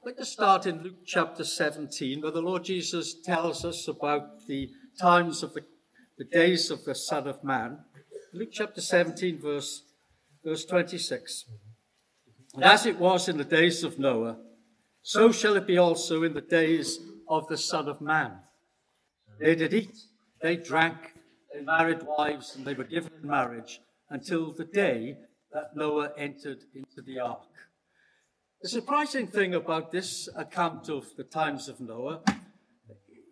I'd like to start in Luke chapter 17, where the Lord Jesus tells us about the times of the, the days of the Son of Man. Luke chapter 17, verse, verse 26. And as it was in the days of Noah, so shall it be also in the days of the Son of Man. They did eat, they drank, they married wives, and they were given in marriage until the day that Noah entered into the ark. The surprising thing about this account of the times of Noah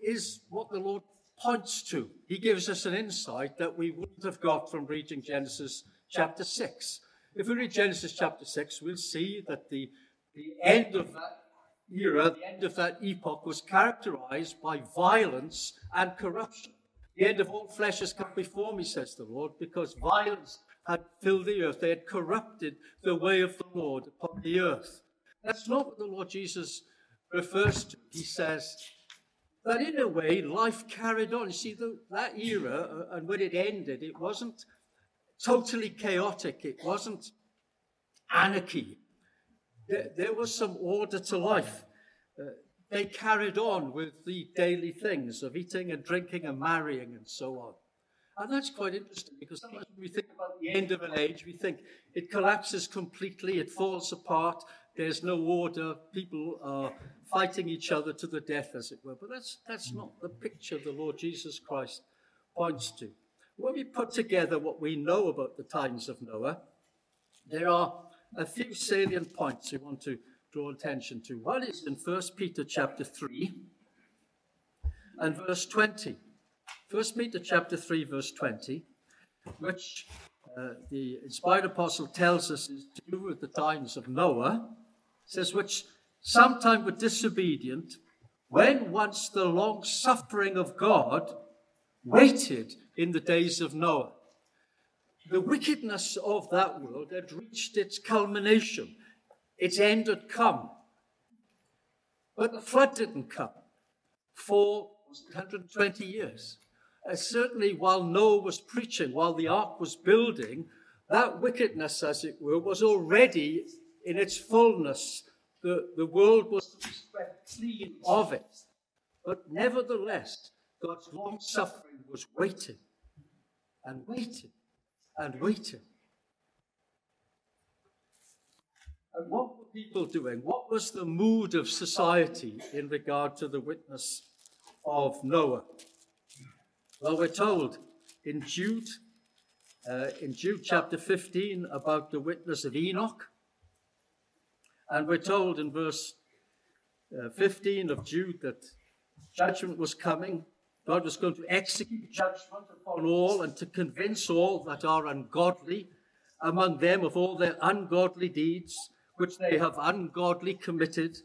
is what the Lord points to. He gives us an insight that we wouldn't have got from reading Genesis chapter 6. If we read Genesis chapter 6, we'll see that the, the end of that era, the end of that epoch, was characterized by violence and corruption. The end of all flesh has come before me, says the Lord, because violence had filled the earth. They had corrupted the way of the Lord upon the earth. That's not what the Lord Jesus refers to. He says that in a way, life carried on. You see, the, that era uh, and when it ended, it wasn't totally chaotic, it wasn't anarchy. There, there was some order to life. Uh, they carried on with the daily things of eating and drinking and marrying and so on. And that's quite interesting because sometimes when we think about the end of an age, we think it collapses completely, it falls apart, there's no order, people are fighting each other to the death, as it were. But that's, that's not the picture the Lord Jesus Christ points to. When we put together what we know about the times of Noah, there are a few salient points we want to draw attention to. One is in 1 Peter chapter 3 and verse 20. 1 Peter chapter 3, verse 20, which uh, the inspired apostle tells us is to do with the times of Noah, says, which sometime were disobedient, when once the long suffering of God waited in the days of Noah. The wickedness of that world had reached its culmination. Its end had come. But the flood didn't come for 120 years. Uh, certainly, while Noah was preaching, while the ark was building, that wickedness, as it were, was already in its fullness. The, the world was swept clean of it. But nevertheless, God's long suffering was waiting and waiting and waiting. And what were people doing? What was the mood of society in regard to the witness of Noah? Well, we're told in Jude, uh, in Jude chapter 15, about the witness of Enoch. And we're told in verse uh, 15 of Jude that judgment was coming. God was going to execute judgment upon all and to convince all that are ungodly among them of all their ungodly deeds which they have ungodly committed,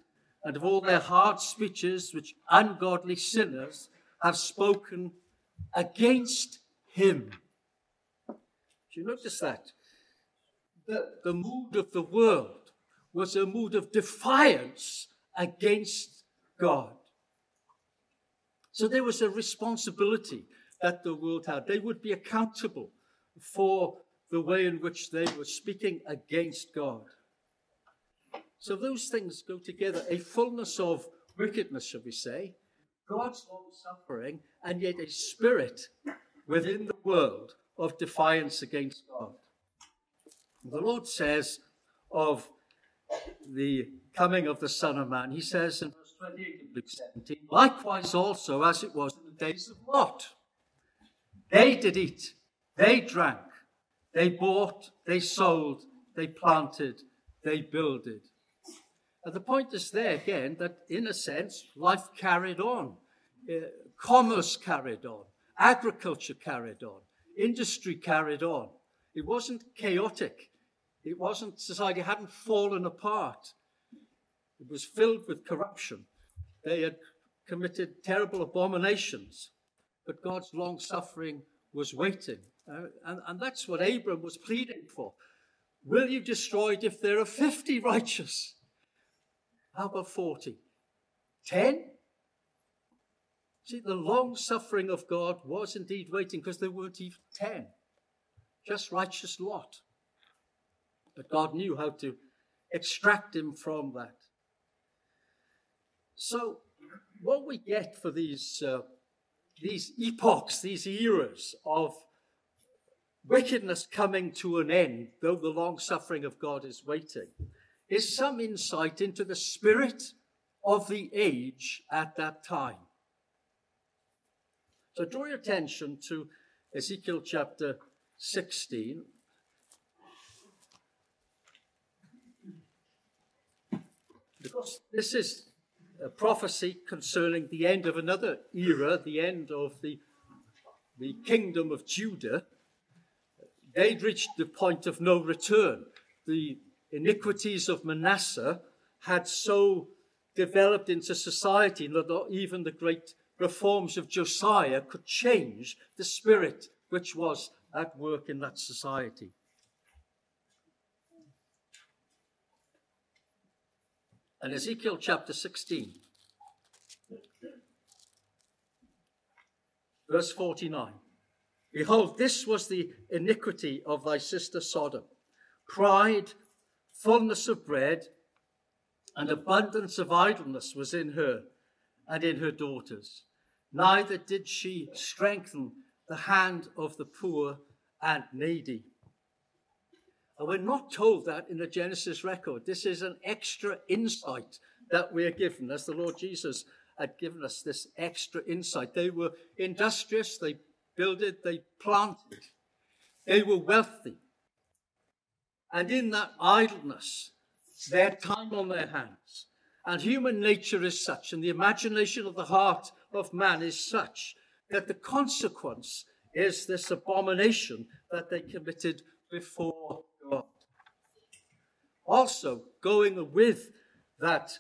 and of all their hard speeches which ungodly sinners have spoken against him. Do you notice that? The, the mood of the world was a mood of defiance against God. So there was a responsibility that the world had. They would be accountable for the way in which they were speaking against God. So those things go together a fullness of wickedness, shall we say, God's long suffering, and yet a spirit within the world of defiance against God. The Lord says of the coming of the Son of Man, He says in verse 28 of Luke 17, likewise also as it was in the days of Lot. They did eat, they drank, they bought, they sold, they planted, they builded. And the point is there again that, in a sense, life carried on, uh, commerce carried on, agriculture carried on, industry carried on. It wasn't chaotic. It wasn't, society hadn't fallen apart. It was filled with corruption. They had committed terrible abominations, but God's long suffering was waiting. Uh, and, and that's what Abram was pleading for. Will you destroy it if there are 50 righteous? How about 40? 10? See, the long suffering of God was indeed waiting because there weren't even 10. Just righteous Lot. But God knew how to extract him from that. So, what we get for these, uh, these epochs, these eras of wickedness coming to an end, though the long suffering of God is waiting, is some insight into the spirit of the age at that time. So draw your attention to Ezekiel chapter 16. Because this is a prophecy concerning the end of another era, the end of the, the kingdom of Judah. They'd reached the point of no return. The iniquities of Manasseh had so developed into society that even the great reforms of Josiah could change the spirit which was at work in that society. And Ezekiel chapter 16, verse 49. Behold, this was the iniquity of thy sister Sodom pride, fullness of bread, and abundance of idleness was in her and in her daughters. Neither did she strengthen the hand of the poor and needy. And we're not told that in the Genesis record. This is an extra insight that we're given, as the Lord Jesus had given us this extra insight. They were industrious, they builded, they planted, they were wealthy. And in that idleness, they had time on their hands. And human nature is such, and the imagination of the heart of man is such, that the consequence is this abomination that they committed before. Also, going with that,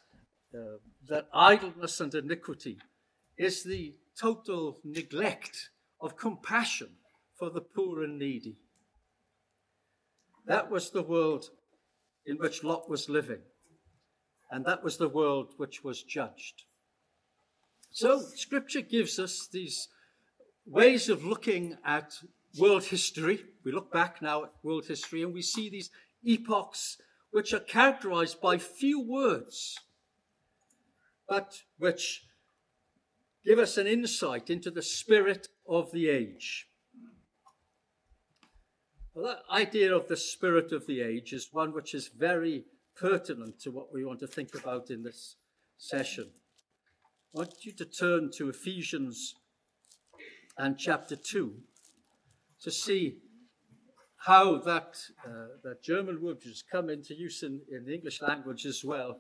uh, that idleness and iniquity is the total neglect of compassion for the poor and needy. That was the world in which Lot was living, and that was the world which was judged. So, Scripture gives us these ways of looking at world history. We look back now at world history and we see these epochs which are characterized by few words, but which give us an insight into the spirit of the age. Well, that idea of the spirit of the age is one which is very pertinent to what we want to think about in this session. I want you to turn to Ephesians and chapter 2 to see how that, uh, that German word, which has come into use in, in the English language as well,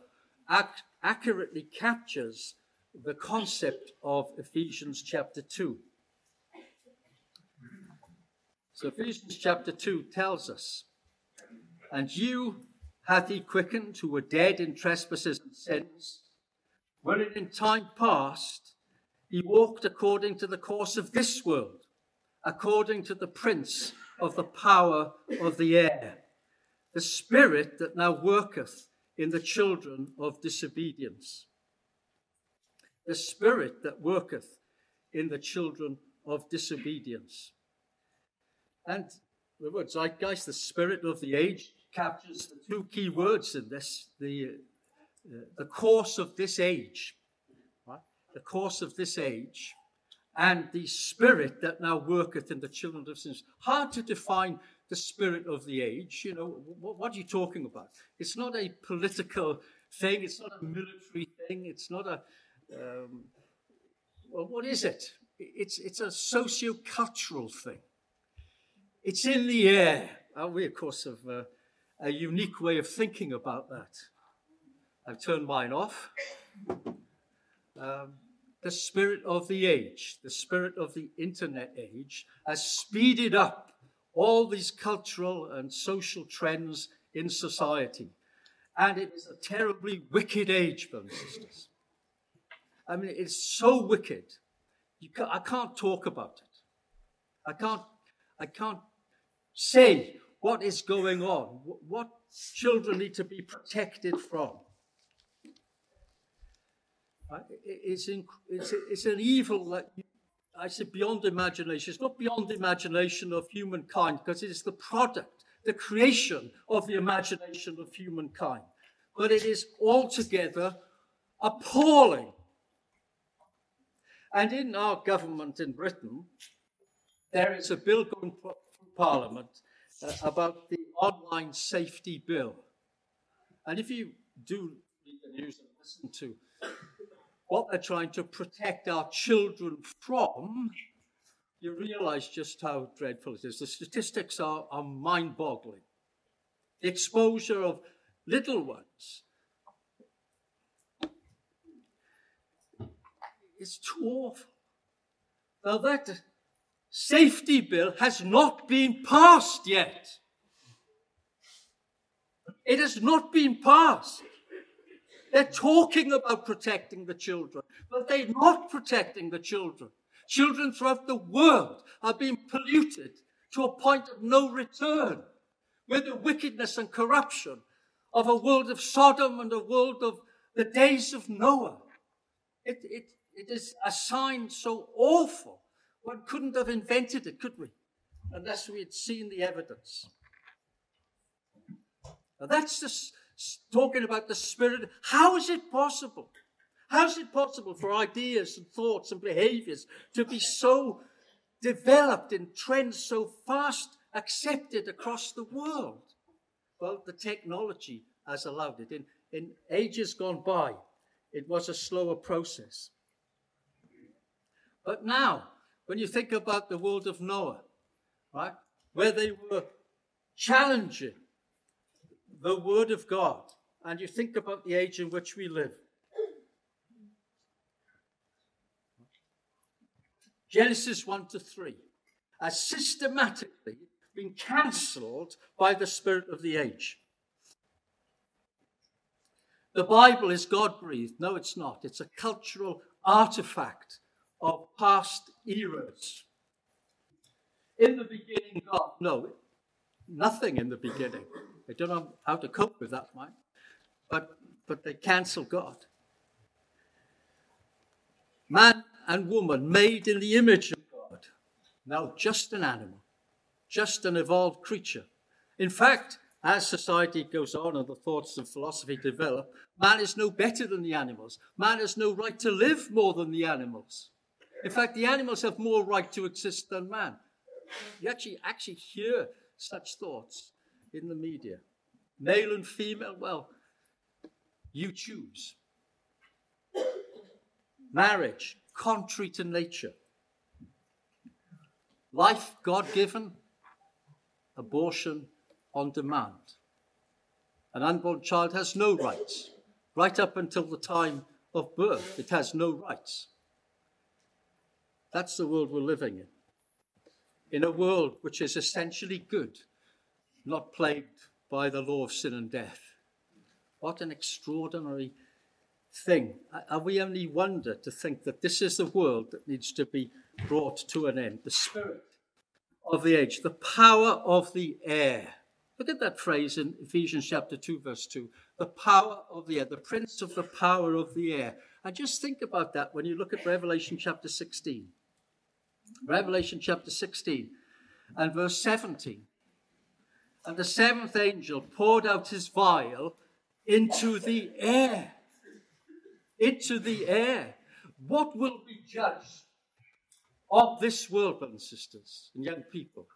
ac- accurately captures the concept of Ephesians chapter 2. So Ephesians chapter 2 tells us, And you hath he quickened who were dead in trespasses and sins, wherein in time past he walked according to the course of this world, according to the prince of the power of the air, the spirit that now worketh in the children of disobedience. The spirit that worketh in the children of disobedience. And the word zeitgeist, the spirit of the age, captures the two key words in this the, uh, the course of this age, right? the course of this age, and the spirit that now worketh in the children of sins. Hard to define the spirit of the age. You know, what, what are you talking about? It's not a political thing, it's not a military thing, it's not a. Um, well, what is it? It's, it's a socio-cultural thing. It's in the air. We, of course, have uh, a unique way of thinking about that. I've turned mine off. Um, the spirit of the age, the spirit of the internet age, has speeded up all these cultural and social trends in society. And it is a terribly wicked age, brothers and sisters. I mean, it's so wicked. Can, I can't talk about it. I can't, I can't say what is going on, what children need to be protected from. It's, it's, it's an evil that I say beyond imagination. It's not beyond imagination of humankind because it is the product, the creation of the imagination of humankind. But it is altogether appalling. And in our government in Britain, there is a bill going through Parliament uh, about the online safety bill. And if you do read the news and listen to what they're trying to protect our children from, you realize just how dreadful it is. The statistics are, are mind boggling. The exposure of little ones is too awful. Now, that safety bill has not been passed yet. It has not been passed. They're talking about protecting the children, but they're not protecting the children. Children throughout the world are being polluted to a point of no return with the wickedness and corruption of a world of Sodom and a world of the days of Noah. It, it, it is a sign so awful. One couldn't have invented it, could we? Unless we had seen the evidence. Now that's just talking about the spirit. How is it possible? How is it possible for ideas and thoughts and behaviors to be so developed in trends so fast accepted across the world? Well, the technology has allowed it. In, in ages gone by, it was a slower process. But now, when you think about the world of Noah, right, where they were challenging the Word of God, and you think about the age in which we live. Genesis 1 to 3 has systematically been cancelled by the spirit of the age. The Bible is God breathed. No, it's not. It's a cultural artifact of past eras. In the beginning, God. No, nothing in the beginning. They don't know how to cope with that, right? But, but they cancel God. Man and woman made in the image of God. Now, just an animal, just an evolved creature. In fact, as society goes on and the thoughts of philosophy develop, man is no better than the animals. Man has no right to live more than the animals. In fact, the animals have more right to exist than man. You actually, actually hear such thoughts in the media. Male and female, well, you choose. Marriage, contrary to nature. Life, God given. Abortion, on demand. An unborn child has no rights. Right up until the time of birth, it has no rights. That's the world we're living in. In a world which is essentially good, not plagued by the law of sin and death. What an extraordinary thing. And we only wonder to think that this is the world that needs to be brought to an end. The spirit of the age, the power of the air Look at that phrase in Ephesians chapter 2, verse 2. The power of the air, the prince of the power of the air. And just think about that when you look at Revelation chapter 16. Revelation chapter 16 and verse 17. And the seventh angel poured out his vial into the air. Into the air. What will be judged of this world, brothers and sisters and young people?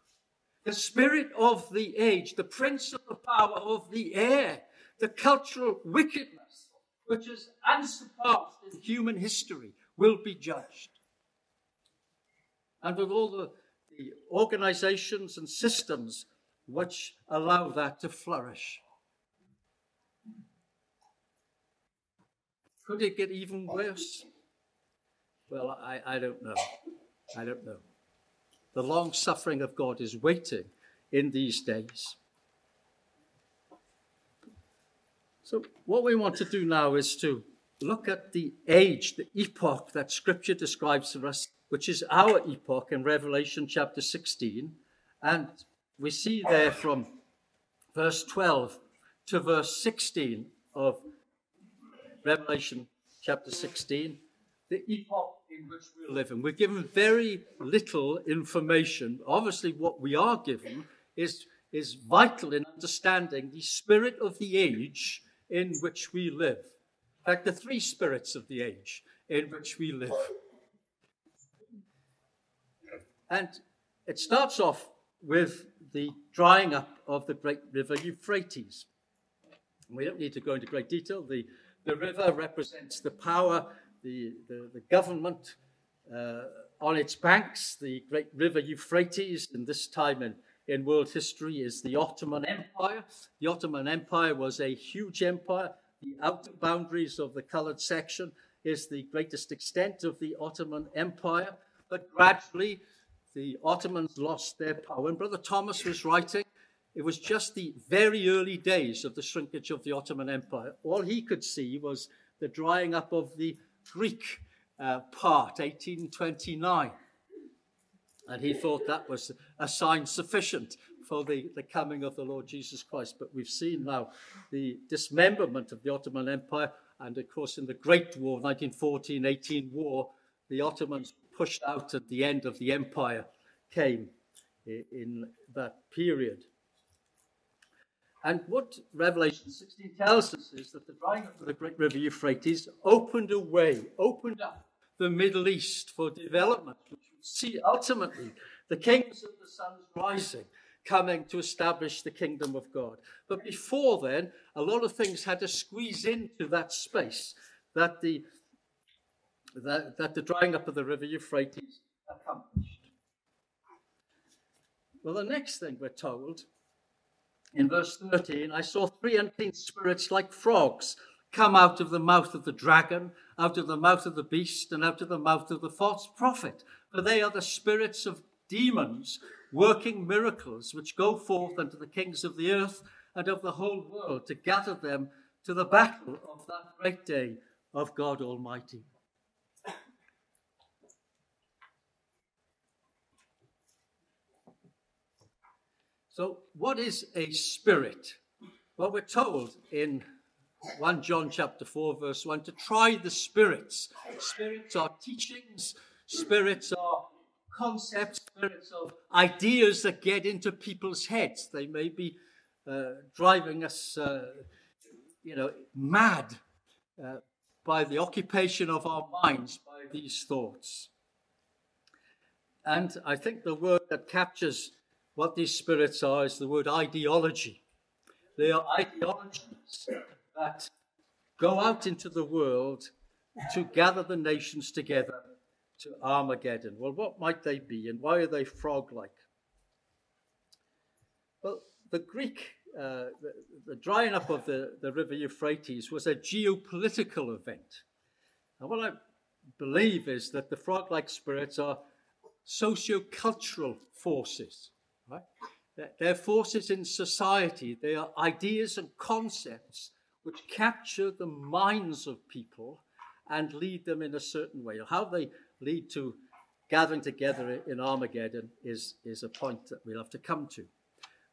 the spirit of the age, the prince of the power of the air, the cultural wickedness which is unsurpassed in human history will be judged. And with all the, the organizations and systems which allow that to flourish. Could it get even worse? Well, I, I don't know. I don't know. The long suffering of God is waiting in these days. So, what we want to do now is to look at the age, the epoch that Scripture describes for us, which is our epoch in Revelation chapter 16. And we see there from verse 12 to verse 16 of Revelation chapter 16, the epoch in which we live living. We're given very little information. Obviously, what we are given is, is vital in understanding the spirit of the age in which we live. In fact, the three spirits of the age in which we live. And it starts off with the drying up of the great river Euphrates. We don't need to go into great detail. The, the river represents the power, the, the, the government uh, on its banks. The great river Euphrates, in this time in, in world history, is the Ottoman Empire. The Ottoman Empire was a huge empire. The outer boundaries of the colored section is the greatest extent of the Ottoman Empire. But gradually, the Ottomans lost their power. And Brother Thomas was writing, it was just the very early days of the shrinkage of the Ottoman Empire. All he could see was the drying up of the Greek uh, part, 1829. And he thought that was a sign sufficient for the, the coming of the Lord Jesus Christ. But we've seen now the dismemberment of the Ottoman Empire, and of course, in the Great War, 1914 18 war, the Ottomans pushed out at the end of the empire came in that period. And what Revelation 16 tells us is that the drying up of the great river Euphrates opened a way, opened up the Middle East for development, which would see ultimately the kings of the sun's rising coming to establish the kingdom of God. But before then, a lot of things had to squeeze into that space that the that, that the drying up of the river Euphrates accomplished. Well, the next thing we're told in verse 13 I saw three unclean spirits like frogs come out of the mouth of the dragon, out of the mouth of the beast, and out of the mouth of the false prophet. For they are the spirits of demons working miracles, which go forth unto the kings of the earth and of the whole world to gather them to the battle of that great day of God Almighty. So, what is a spirit? Well, we're told in 1 John chapter 4, verse 1 to try the spirits. Spirits are teachings, spirits are concepts, spirits of ideas that get into people's heads. They may be uh, driving us, uh, you know, mad uh, by the occupation of our minds by these thoughts. And I think the word that captures what these spirits are is the word ideology. They are ideologies that go out into the world to gather the nations together to Armageddon. Well, what might they be and why are they frog like? Well, the Greek, uh, the, the, drying up of the, the river Euphrates was a geopolitical event. And what I believe is that the frog like spirits are socio-cultural forces Right? They're forces in society, they are ideas and concepts which capture the minds of people and lead them in a certain way. How they lead to gathering together in Armageddon is, is a point that we'll have to come to.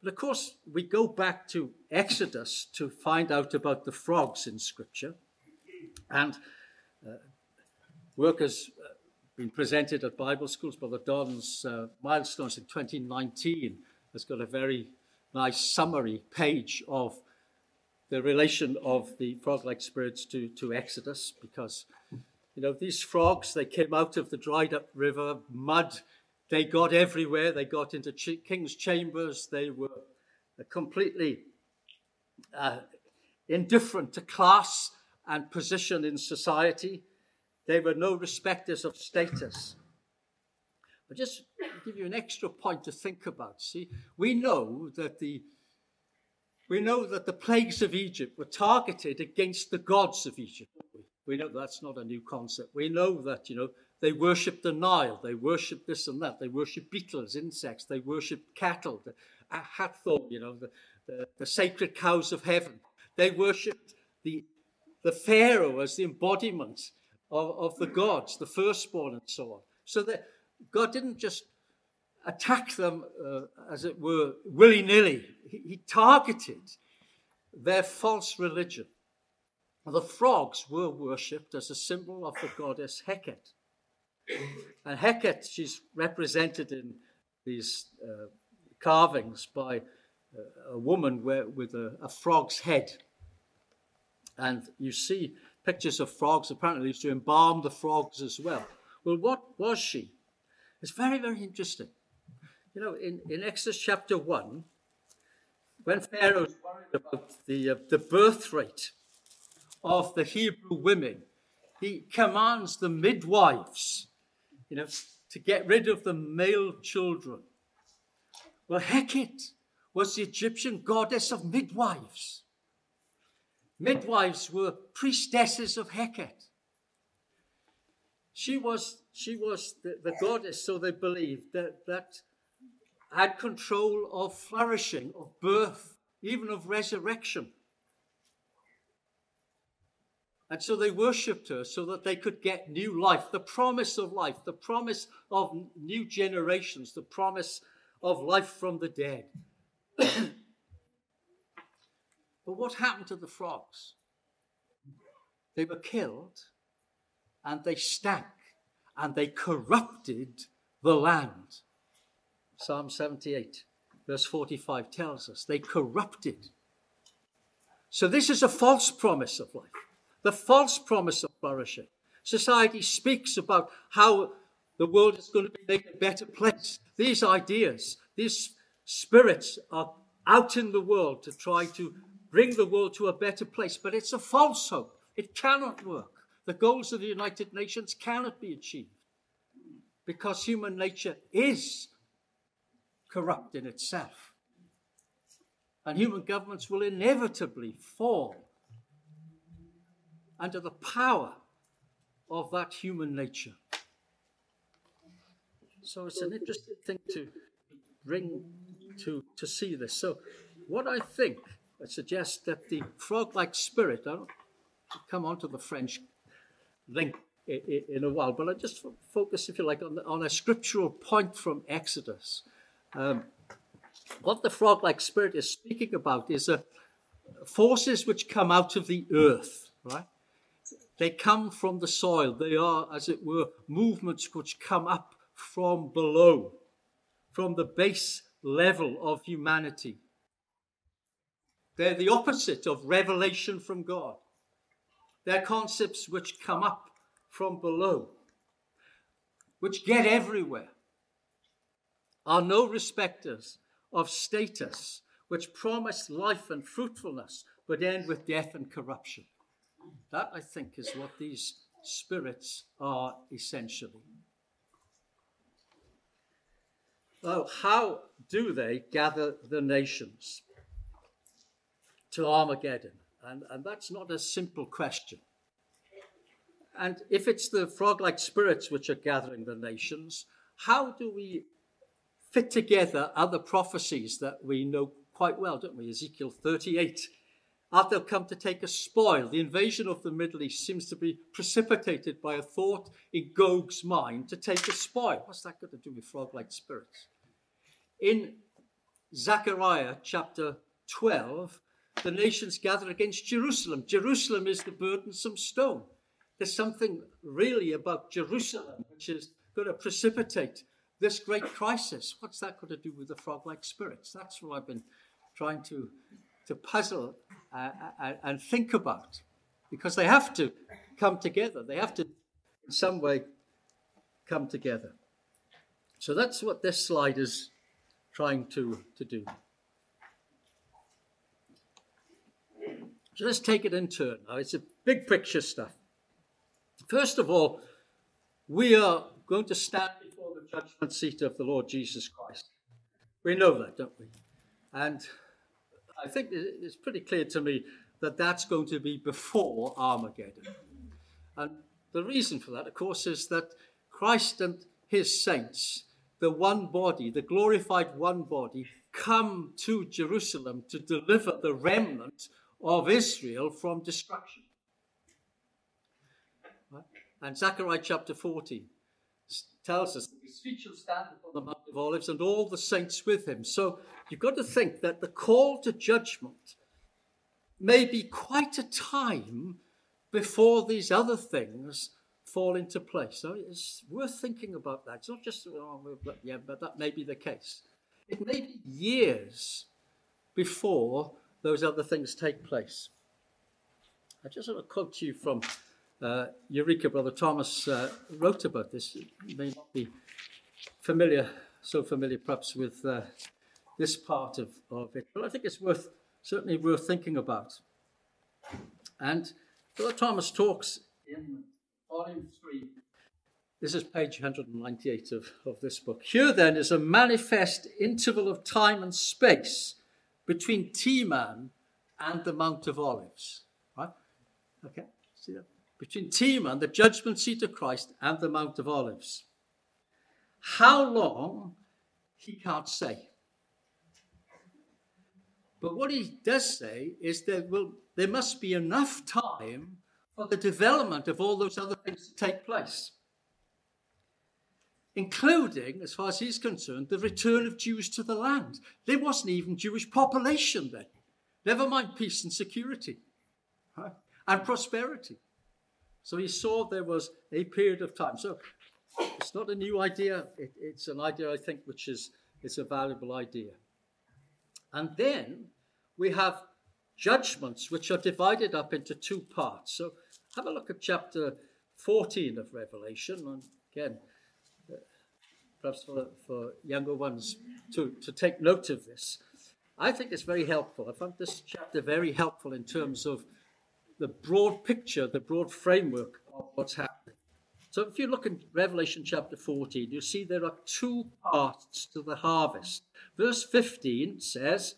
But of course, we go back to Exodus to find out about the frogs in Scripture. And uh, work has uh, been presented at Bible schools. Brother Don's uh, milestones in 2019 has got a very nice summary page of the relation of the frog-like spirits to, to Exodus, because you know these frogs they came out of the dried up river, mud, they got everywhere. They got into ch- king's chambers. They were completely uh, indifferent to class and position in society. They were no respecters of status. But just give you an extra point to think about. See, we know that the we know that the plagues of Egypt were targeted against the gods of Egypt. We know that's not a new concept. We know that, you know, they worshipped the Nile, they worshipped this and that, they worshipped beetles, insects, they worshipped cattle, the Hathor, you know, the, the, the sacred cows of heaven. They worshipped the, the Pharaoh as the embodiment of, of the gods, the firstborn, and so on. So that God didn't just attack them, uh, as it were, willy nilly. He, he, targeted their false religion. The frogs were worshipped as a symbol of the goddess Heket. And Heket, she's represented in these uh, carvings by uh, a woman where, with a, a frog's head. And you see pictures of frogs. Apparently, used to embalm the frogs as well. Well, what was she? It's very, very interesting. You know, in, in Exodus chapter 1, when Pharaoh's worried about the, uh, the birth rate of the Hebrew women, he commands the midwives, you know, to get rid of the male children. Well, Heket was the Egyptian goddess of midwives. Midwives were priestesses of Heket. She was, she was the, the goddess, so they believed, that, that had control of flourishing, of birth, even of resurrection. And so they worshipped her so that they could get new life, the promise of life, the promise of new generations, the promise of life from the dead. but what happened to the frogs? They were killed and they stank and they corrupted the land. Psalm 78, verse 45 tells us they corrupted. So, this is a false promise of life, the false promise of flourishing. Society speaks about how the world is going to be made a better place. These ideas, these spirits are out in the world to try to bring the world to a better place, but it's a false hope. It cannot work. The goals of the United Nations cannot be achieved because human nature is corrupt in itself. And human governments will inevitably fall under the power of that human nature. So it's an interesting thing to bring to, to see this. So, what I think, I suggest that the frog like spirit, I'll come on to the French link in a while, but I just focus, if you like, on, on a scriptural point from Exodus. Um, what the frog like spirit is speaking about is uh, forces which come out of the earth, right? They come from the soil. They are, as it were, movements which come up from below, from the base level of humanity. They're the opposite of revelation from God. They're concepts which come up from below, which get everywhere are no respecters of status, which promise life and fruitfulness, but end with death and corruption. That, I think, is what these spirits are essentially. How do they gather the nations to Armageddon? And, and that's not a simple question. And if it's the frog like spirits which are gathering the nations, how do we fit together other prophecies that we know quite well, don't we? Ezekiel 38. Art thou come to take a spoil? The invasion of the Middle East seems to be precipitated by a thought in Gog's mind to take a spoil. What's that got to do with frog like spirits? In Zechariah chapter 12, the nations gather against Jerusalem. Jerusalem is the burdensome stone. There's something really about Jerusalem which is going to precipitate this great crisis. What's that got to do with the frog like spirits? That's what I've been trying to, to puzzle uh, uh, and think about because they have to come together. They have to, in some way, come together. So that's what this slide is trying to, to do. So let's take it in turn. Now, it's a big picture stuff. First of all, we are going to stand before the judgment seat of the Lord Jesus Christ. We know that, don't we? And I think it's pretty clear to me that that's going to be before Armageddon. And the reason for that, of course, is that Christ and his saints, the one body, the glorified one body, come to Jerusalem to deliver the remnant of Israel from destruction. And Zechariah chapter 14 tells us that his feet shall stand upon the Mount of Olives and all the saints with him. So you've got to think that the call to judgment may be quite a time before these other things fall into place. So it's worth thinking about that. It's not just, oh, yeah, but that may be the case. It may be years before those other things take place. I just want to quote to you from uh, Eureka. Brother Thomas uh, wrote about this. You may not be familiar, so familiar perhaps with uh, this part of, of it, but I think it's worth certainly worth thinking about. And Brother Thomas talks in volume 3. This is page 198 of, of this book. Here then is a manifest interval of time and space between Teman and the Mount of Olives. Right? Okay, see that? Between Teman, the judgment seat of Christ, and the Mount of Olives. How long, he can't say. But what he does say is there, will, there must be enough time for the development of all those other things to take place, including, as far as he's concerned, the return of Jews to the land. There wasn't even Jewish population then, never mind peace and security right? and prosperity. So he saw there was a period of time. So it's not a new idea. It, it's an idea, I think, which is, is a valuable idea. And then we have judgments which are divided up into two parts. So have a look at chapter 14 of Revelation. And again, perhaps for, for younger ones to, to take note of this. I think it's very helpful. I found this chapter very helpful in terms of the broad picture, the broad framework of what's happening. So if you look in Revelation chapter 14, you see there are two parts to the harvest. Verse 15 says,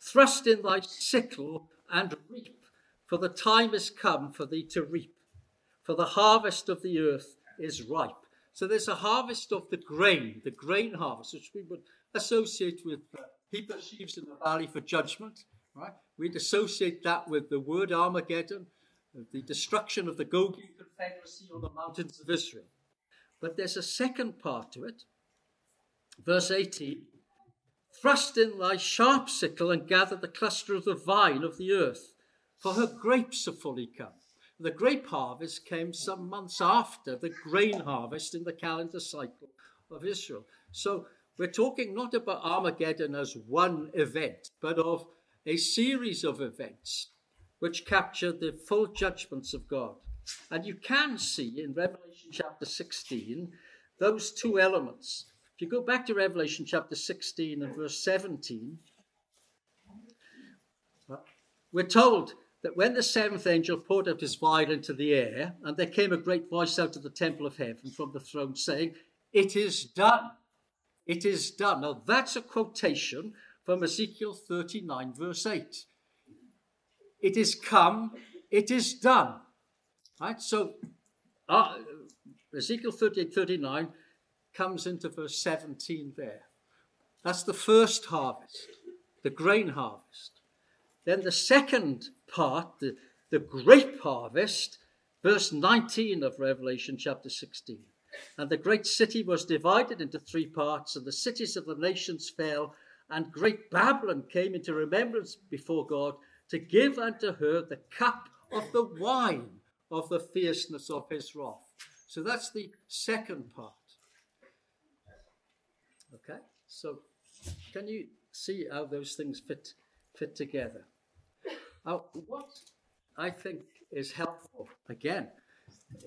Thrust in thy sickle and reap, for the time is come for thee to reap, for the harvest of the earth is ripe. So there's a harvest of the grain, the grain harvest, which we would associate with uh, sheaves in the valley for judgment. Right? We'd associate that with the word Armageddon, the destruction of the Gogi Confederacy on the mountains of Israel. But there's a second part to it. Verse 18 Thrust in thy sharp sickle and gather the cluster of the vine of the earth, for her grapes are fully come. The grape harvest came some months after the grain harvest in the calendar cycle of Israel. So we're talking not about Armageddon as one event, but of a series of events which capture the full judgments of God. And you can see in Revelation chapter 16 those two elements. If you go back to Revelation chapter 16 and verse 17, we're told that when the seventh angel poured out his vial into the air, and there came a great voice out of the temple of heaven from the throne saying, It is done. It is done. Now that's a quotation from Ezekiel 39, verse 8. It is come, it is done. Right? So uh, Ezekiel 38, 39 comes into verse 17 there. That's the first harvest, the grain harvest. Then the second part, the, the grape harvest, verse 19 of Revelation chapter 16. And the great city was divided into three parts, and the cities of the nations fell, and great Babylon came into remembrance before God to give unto her the cup of the wine of the fierceness of his wrath. So that's the second part. Okay, so can you see how those things fit fit together? Now, what I think is helpful again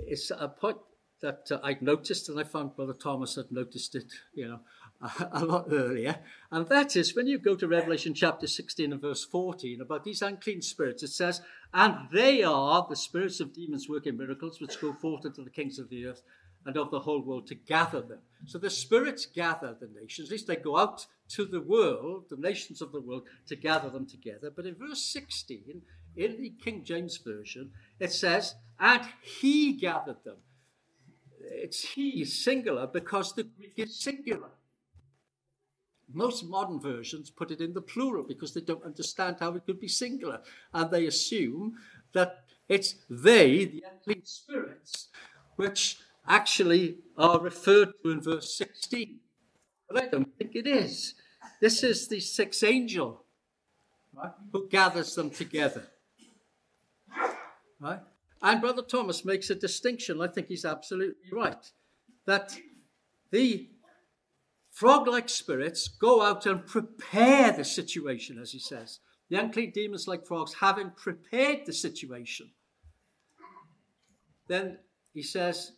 is a point that uh, I'd noticed, and I found Brother Thomas had noticed it, you know, a lot earlier, and that is when you go to Revelation chapter 16 and verse 14 about these unclean spirits, it says, And they are the spirits of demons working miracles, which go forth into the kings of the earth and of the whole world to gather them. So the spirits gather the nations, at least they go out to the world, the nations of the world, to gather them together. But in verse 16, in the King James Version, it says, And he gathered them. It's he, singular, because the Greek is singular. Most modern versions put it in the plural because they don't understand how it could be singular. And they assume that it's they, the unclean spirits, which actually are referred to in verse 16. I don't think it is. This is the sixth angel who gathers them together. Right? And Brother Thomas makes a distinction, I think he's absolutely right, that the frog like spirits go out and prepare the situation, as he says. the unclean demons like frogs, having prepared the situation, then he says,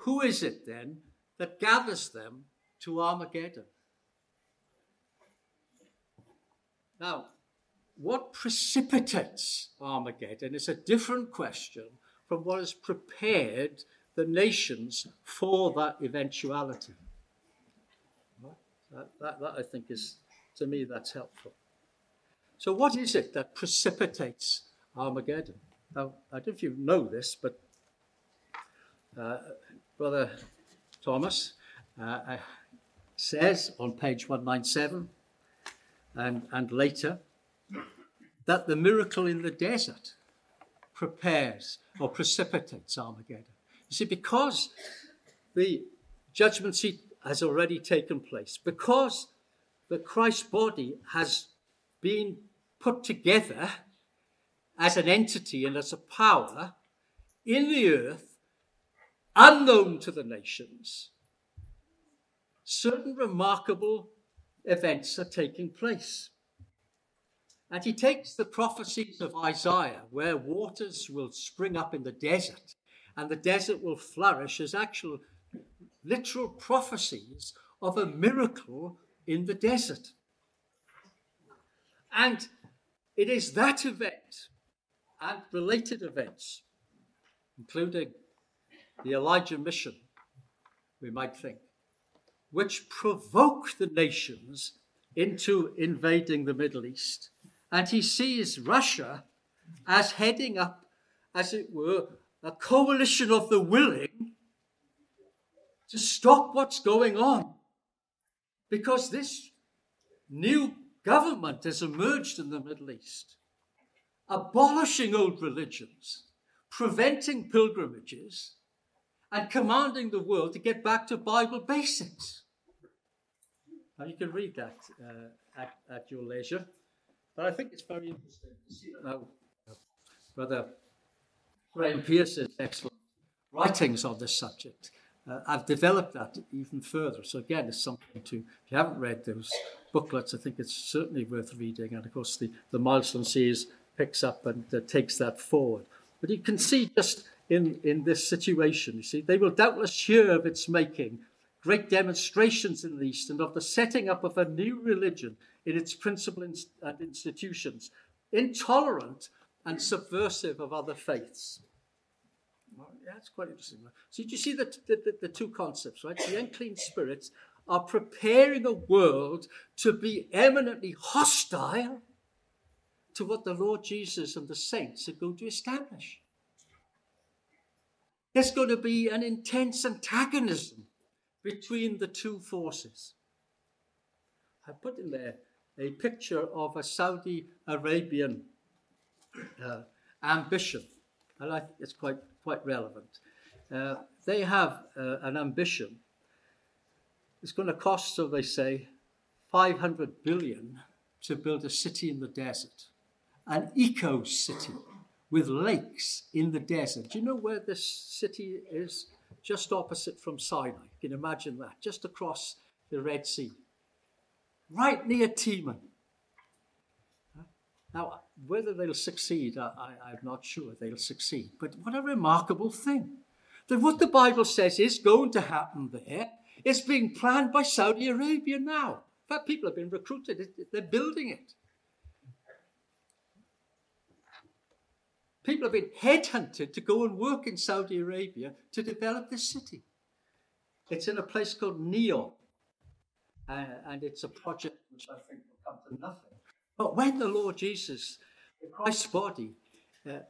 Who is it then that gathers them to Armageddon? Now, what precipitates Armageddon is a different question from what has prepared the nations for that eventuality. That, that, that, I think is, to me, that's helpful. So, what is it that precipitates Armageddon? Now, I don't know if you know this, but uh, Brother Thomas uh, uh says on page 197 and, and later that the miracle in the desert prepares or precipitates Armageddon. You see, because the judgment seat has already taken place, because the Christ body has been put together as an entity and as a power in the earth, unknown to the nations, certain remarkable events are taking place. And he takes the prophecies of Isaiah, where waters will spring up in the desert and the desert will flourish, as actual literal prophecies of a miracle in the desert. And it is that event and related events, including the Elijah mission, we might think, which provoke the nations into invading the Middle East and he sees Russia as heading up, as it were, a coalition of the willing to stop what's going on. Because this new government has emerged in the Middle East, abolishing old religions, preventing pilgrimages, and commanding the world to get back to Bible basics. You can read that uh, at, at your leisure. But I think it's very interesting to see that. Brother Graham Pearce's excellent writings on this subject. Uh, I've developed that even further. So again, it's something to, if you haven't read those booklets, I think it's certainly worth reading. And of course, the, the milestone series picks up and uh, takes that forward. But you can see just in, in this situation, you see, they will doubtless hear of its making great demonstrations in the East and of the setting up of a new religion in its principles and institutions, intolerant and subversive of other faiths. Well, yeah, that's quite interesting. So you see the, the, the two concepts, right? The unclean spirits are preparing a world to be eminently hostile to what the Lord Jesus and the saints are going to establish. There's going to be an intense antagonism between the two forces. I put in there a picture of a Saudi Arabian uh, ambition, and I think it's quite, quite relevant. Uh, they have uh, an ambition. It's going to cost, so they say, 500 billion to build a city in the desert, an eco city with lakes in the desert. Do you know where this city is? Just opposite from Sinai. You can imagine that, just across the Red Sea right near Timon. Now, whether they'll succeed, I, am not sure they'll succeed. But what a remarkable thing that what the Bible says is going to happen there is being planned by Saudi Arabia now. In fact, people have been recruited, they're building it. People have been headhunted to go and work in Saudi Arabia to develop this city. It's in a place called Neom uh, and it's a project which I think will come to nothing. But when the Lord Jesus, Christ's body, uh,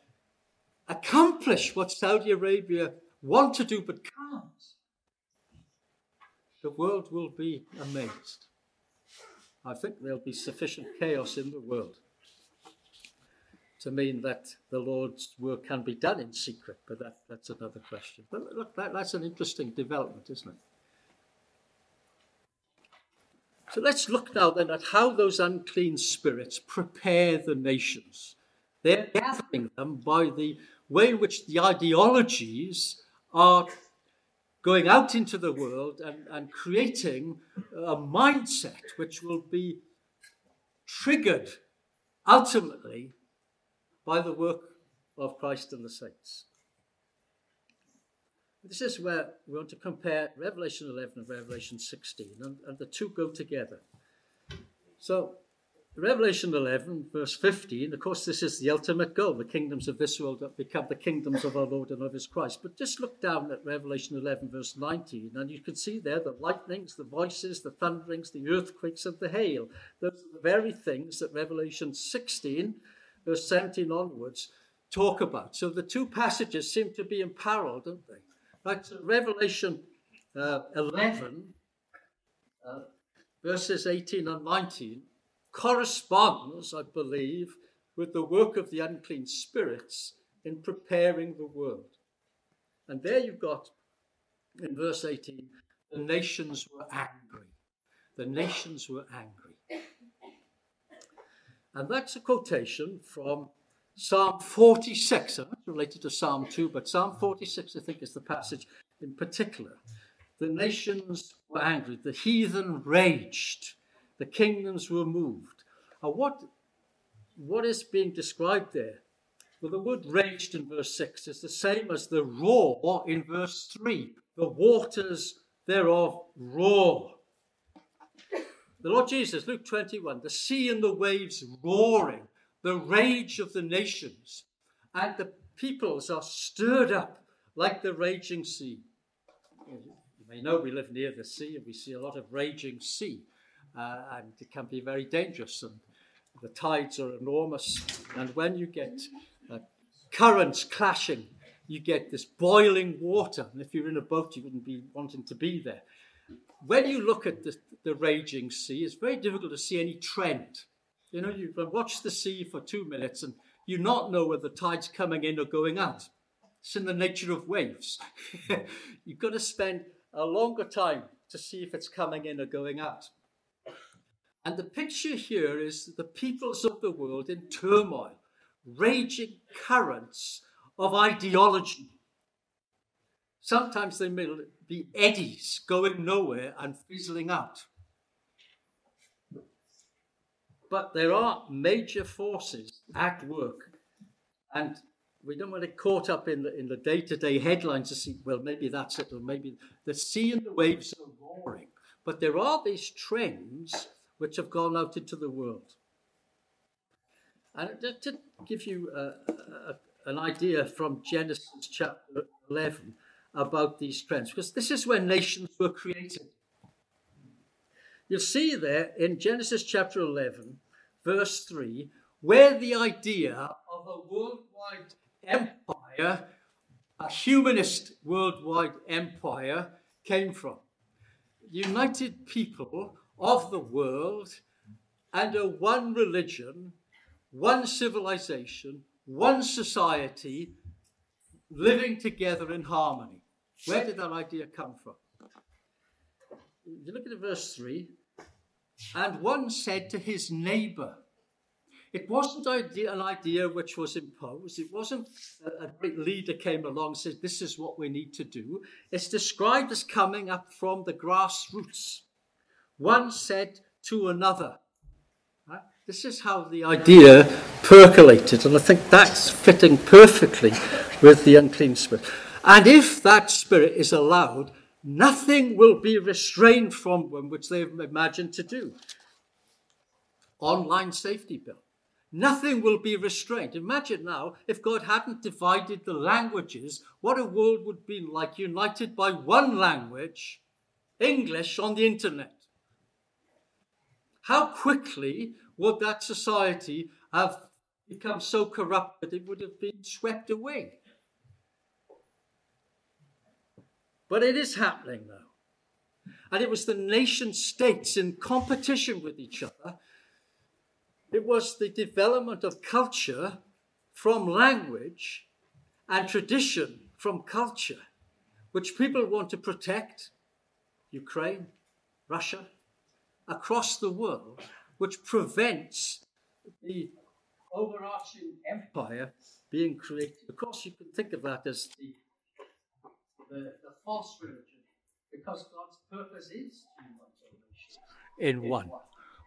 accomplish what Saudi Arabia want to do but can't, the world will be amazed. I think there'll be sufficient chaos in the world to mean that the Lord's work can be done in secret, but that, that's another question. But look, that, that's an interesting development, isn't it? So let's look now then at how those unclean spirits prepare the nations. They're gathering them by the way in which the ideologies are going out into the world and, and creating a mindset which will be triggered ultimately by the work of Christ and the saints. This is where we want to compare Revelation 11 and Revelation 16, and, and the two go together. So, Revelation 11, verse 15, of course, this is the ultimate goal. The kingdoms of this world become the kingdoms of our Lord and of his Christ. But just look down at Revelation 11, verse 19, and you can see there the lightnings, the voices, the thunderings, the earthquakes, and the hail. Those are the very things that Revelation 16, verse 17 onwards, talk about. So the two passages seem to be in parallel, don't they? Right, so Revelation uh, 11, uh, verses 18 and 19 corresponds, I believe, with the work of the unclean spirits in preparing the world. And there you've got, in verse 18, the nations were angry. The nations were angry. And that's a quotation from Psalm 46. It's related to Psalm 2, but Psalm 46, I think, is the passage in particular. The nations were angry, the heathen raged the kingdoms were moved. And what, what is being described there? Well, the word raged in verse 6 is the same as the roar in verse 3. The waters thereof roar. The Lord Jesus, Luke 21, the sea and the waves roaring, the rage of the nations, and the peoples are stirred up like the raging sea. You may know we live near the sea and we see a lot of raging sea uh, and it can be very dangerous. And the tides are enormous, and when you get uh, currents clashing, you get this boiling water. And if you're in a boat, you wouldn't be wanting to be there. When you look at the, the raging sea, it's very difficult to see any trend. You know, you watch the sea for two minutes and you not know whether the tide's coming in or going out. It's in the nature of waves. You've got to spend a longer time to see if it's coming in or going out. And the picture here is the peoples of the world in turmoil, raging currents of ideology. Sometimes they may be eddies going nowhere and fizzling out. But there are major forces at work. And we don't want to get caught up in the, in the day-to-day headlines to see, well, maybe that's it, or maybe the sea and the waves are roaring. But there are these trends which have gone out into the world. And to give you a, an idea from Genesis chapter 11 about these trends, because this is when nations were created. You'll see there in Genesis chapter 11, verse 3, where the idea of a worldwide empire, a humanist worldwide empire, came from. United people of the world under one religion, one civilization, one society, living together in harmony. Where did that idea come from? You look at verse 3 and one said to his neighbor, it wasn't an idea which was imposed. It wasn't a great leader came along and said, This is what we need to do. It's described as coming up from the grassroots. One said to another. Right? This is how the idea percolated, and I think that's fitting perfectly with the unclean spirit. And if that spirit is allowed, nothing will be restrained from them which they've imagined to do. Online safety bill. Nothing will be restrained. Imagine now if God hadn't divided the languages, what a world would be like united by one language, English, on the internet. How quickly would that society have become so corrupt that it would have been swept away? But it is happening now. And it was the nation states in competition with each other. It was the development of culture from language and tradition from culture, which people want to protect. Ukraine, Russia, across the world which prevents the overarching empire being created. Of course, you can think of that as the, the, the false religion, because God's purpose is in one.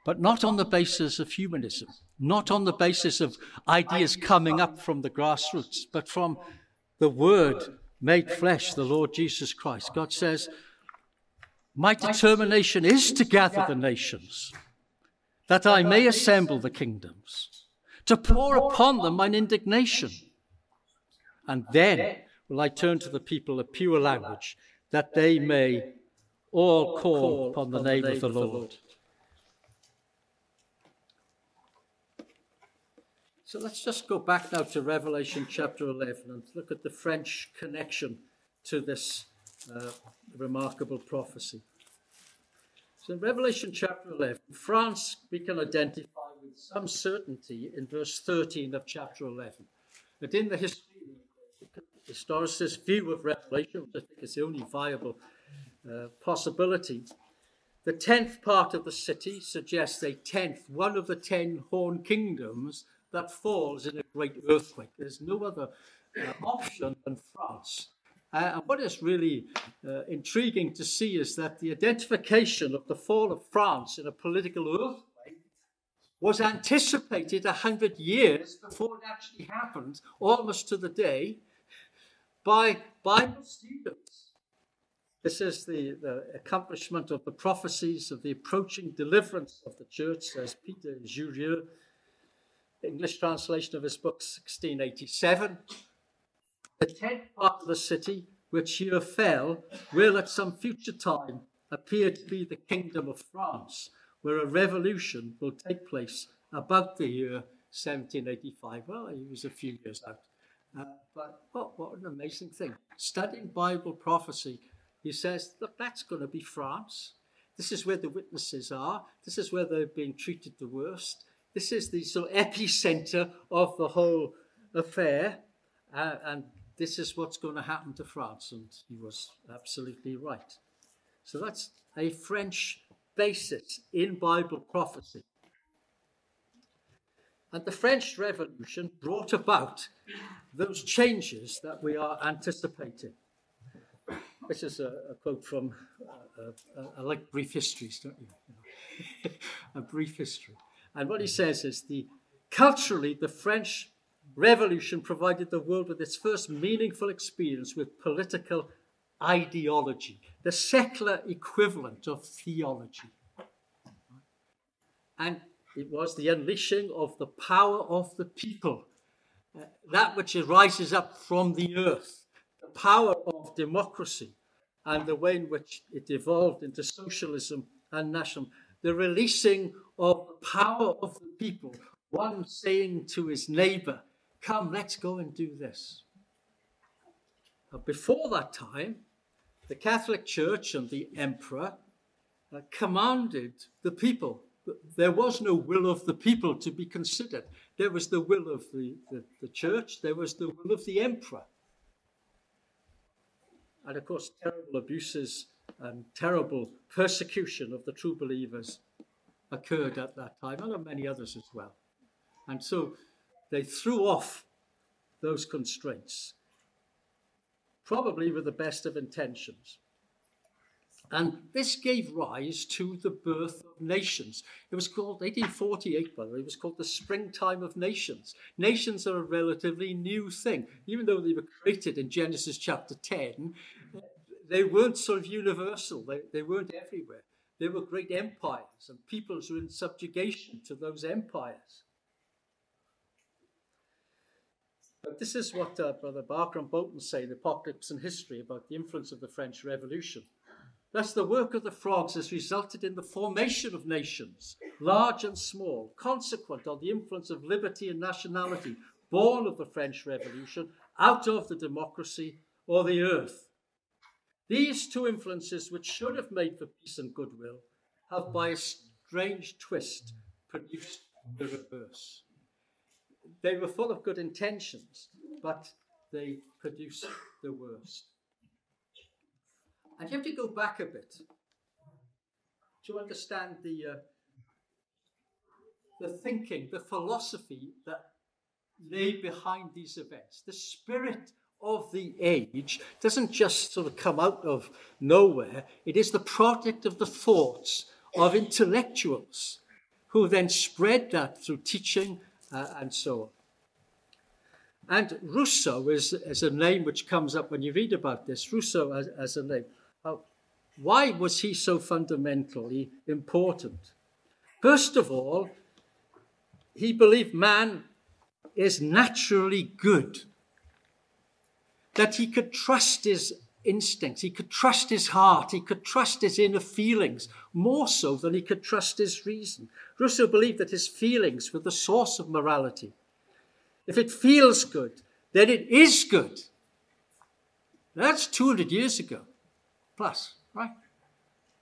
but not on the basis of humanism, not on the basis of ideas coming up from the grassroots, but from the Word made flesh, the Lord Jesus Christ. God says, My determination is to gather the nations, that I may assemble the kingdoms, to pour upon them mine indignation. And then will I turn to the people a pure language, that they may all call upon the name of the Lord. So let's just go back now to Revelation chapter 11 and look at the French connection to this uh, remarkable prophecy. So in Revelation chapter 11, France we can identify with some certainty in verse 13 of chapter 11. But in the history, historicist view of Revelation, which I think is the only viable uh, possibility, the tenth part of the city suggests a tenth, one of the ten horn kingdoms that falls in a great earthquake. There's no other uh, option than France. Uh, and what is really uh, intriguing to see is that the identification of the fall of France in a political earthquake was anticipated a hundred years before it actually happened, almost to the day, by Bible students. This is the, the accomplishment of the prophecies of the approaching deliverance of the church, says Peter Jurieu English translation of his book 1687. The tenth part of the city which here fell will at some future time appear to be the kingdom of France, where a revolution will take place about the year 1785. Well, he was a few years out. Uh, but what, an amazing thing. Studying Bible prophecy, he says, look, that's going to be France. This is where the witnesses are. This is where they're being treated the worst. This is the sort of epicenter of the whole affair, uh, and this is what's going to happen to France. And he was absolutely right. So that's a French basis in Bible prophecy. And the French Revolution brought about those changes that we are anticipating. This is a, a quote from, uh, uh, I like brief histories, don't you? a brief history. And what he says is the culturally, the French Revolution provided the world with its first meaningful experience with political ideology, the secular equivalent of theology. And it was the unleashing of the power of the people, uh, that which arises up from the earth, the power of democracy, and the way in which it evolved into socialism and nationalism the releasing of the power of the people, one saying to his neighbor, Come, let's go and do this. But before that time, the Catholic Church and the emperor uh, commanded the people. There was no will of the people to be considered. There was the will of the, the, the church, there was the will of the emperor. And of course, terrible abuses and terrible persecution of the true believers occurred at that time, and of many others as well. And so they threw off those constraints, probably with the best of intentions. And this gave rise to the birth of nations. It was called 1848, by the way, it was called the springtime of nations. Nations are a relatively new thing. Even though they were created in Genesis chapter 10, they weren't sort of universal, they, they weren't everywhere. They were great empires, and peoples were in subjugation to those empires. But this is what uh, Brother Barker and Bolton say in the Apocalypse and History about the influence of the French Revolution. Thus, the work of the frogs has resulted in the formation of nations, large and small, consequent on the influence of liberty and nationality, born of the French Revolution, out of the democracy or the earth. These two influences, which should have made for peace and goodwill, have by a strange twist produced the reverse. They were full of good intentions, but they produced the worst. And you have to go back a bit to understand the, uh, the thinking, the philosophy that lay behind these events, the spirit of the age doesn't just sort of come out of nowhere. It is the product of the thoughts of intellectuals who then spread that through teaching uh, and so on. And Rousseau is, is a name which comes up when you read about this. Rousseau as, as a name. Why was he so fundamentally important? First of all, he believed man is naturally good, that he could trust his instincts, he could trust his heart, he could trust his inner feelings more so than he could trust his reason. Rousseau believed that his feelings were the source of morality. If it feels good, then it is good. That's 200 years ago, plus, right?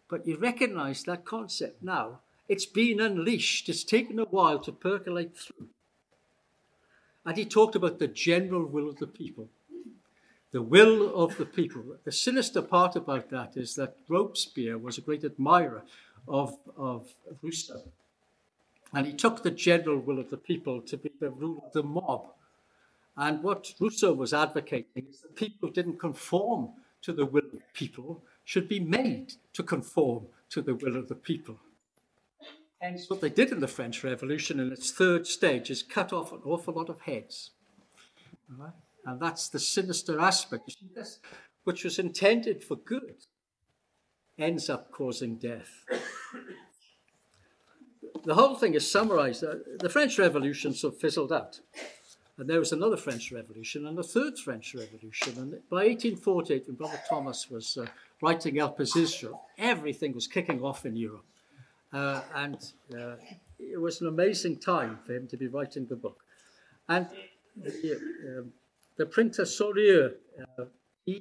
But you recognize that concept now. It's been unleashed. It's taken a while to percolate through. And he talked about the general will of the people. The will of the people. The sinister part about that is that Robespierre was a great admirer of, of Rousseau. And he took the general will of the people to be the rule of the mob. And what Rousseau was advocating is that people didn't conform to the will of people, should be made to conform to the will of the people. Hence, what they did in the French Revolution in its third stage is cut off an awful lot of heads. Right? And that's the sinister aspect, this, which was intended for good, ends up causing death the whole thing is summarized. Uh, the French Revolution sort of fizzled out. And there was another French Revolution and a third French Revolution. And by 1848, when Brother Thomas was uh, writing Elpis Israel, everything was kicking off in Europe. Uh, and uh, it was an amazing time for him to be writing the book. And the, um, the printer Sorrieu, uh, he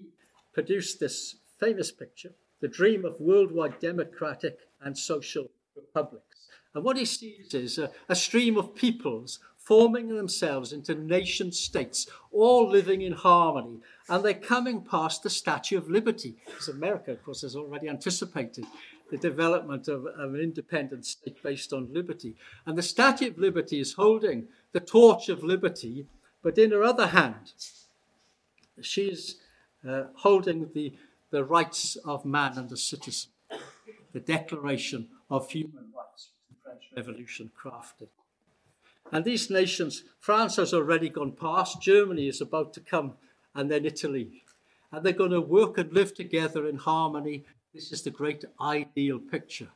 produced this famous picture, the dream of worldwide democratic and social republics. And what he sees is a, a stream of peoples forming themselves into nation states, all living in harmony. And they're coming past the Statue of Liberty. Because America, of course, has already anticipated the development of, of, an independent state based on liberty. And the Statue of Liberty is holding the torch of liberty, but in her other hand, she's uh, holding the, the rights of man and the citizen, the Declaration of Human Rights. The French Revolution crafted. And these nations, France has already gone past, Germany is about to come, and then Italy. And they're going to work and live together in harmony. This is the great ideal picture.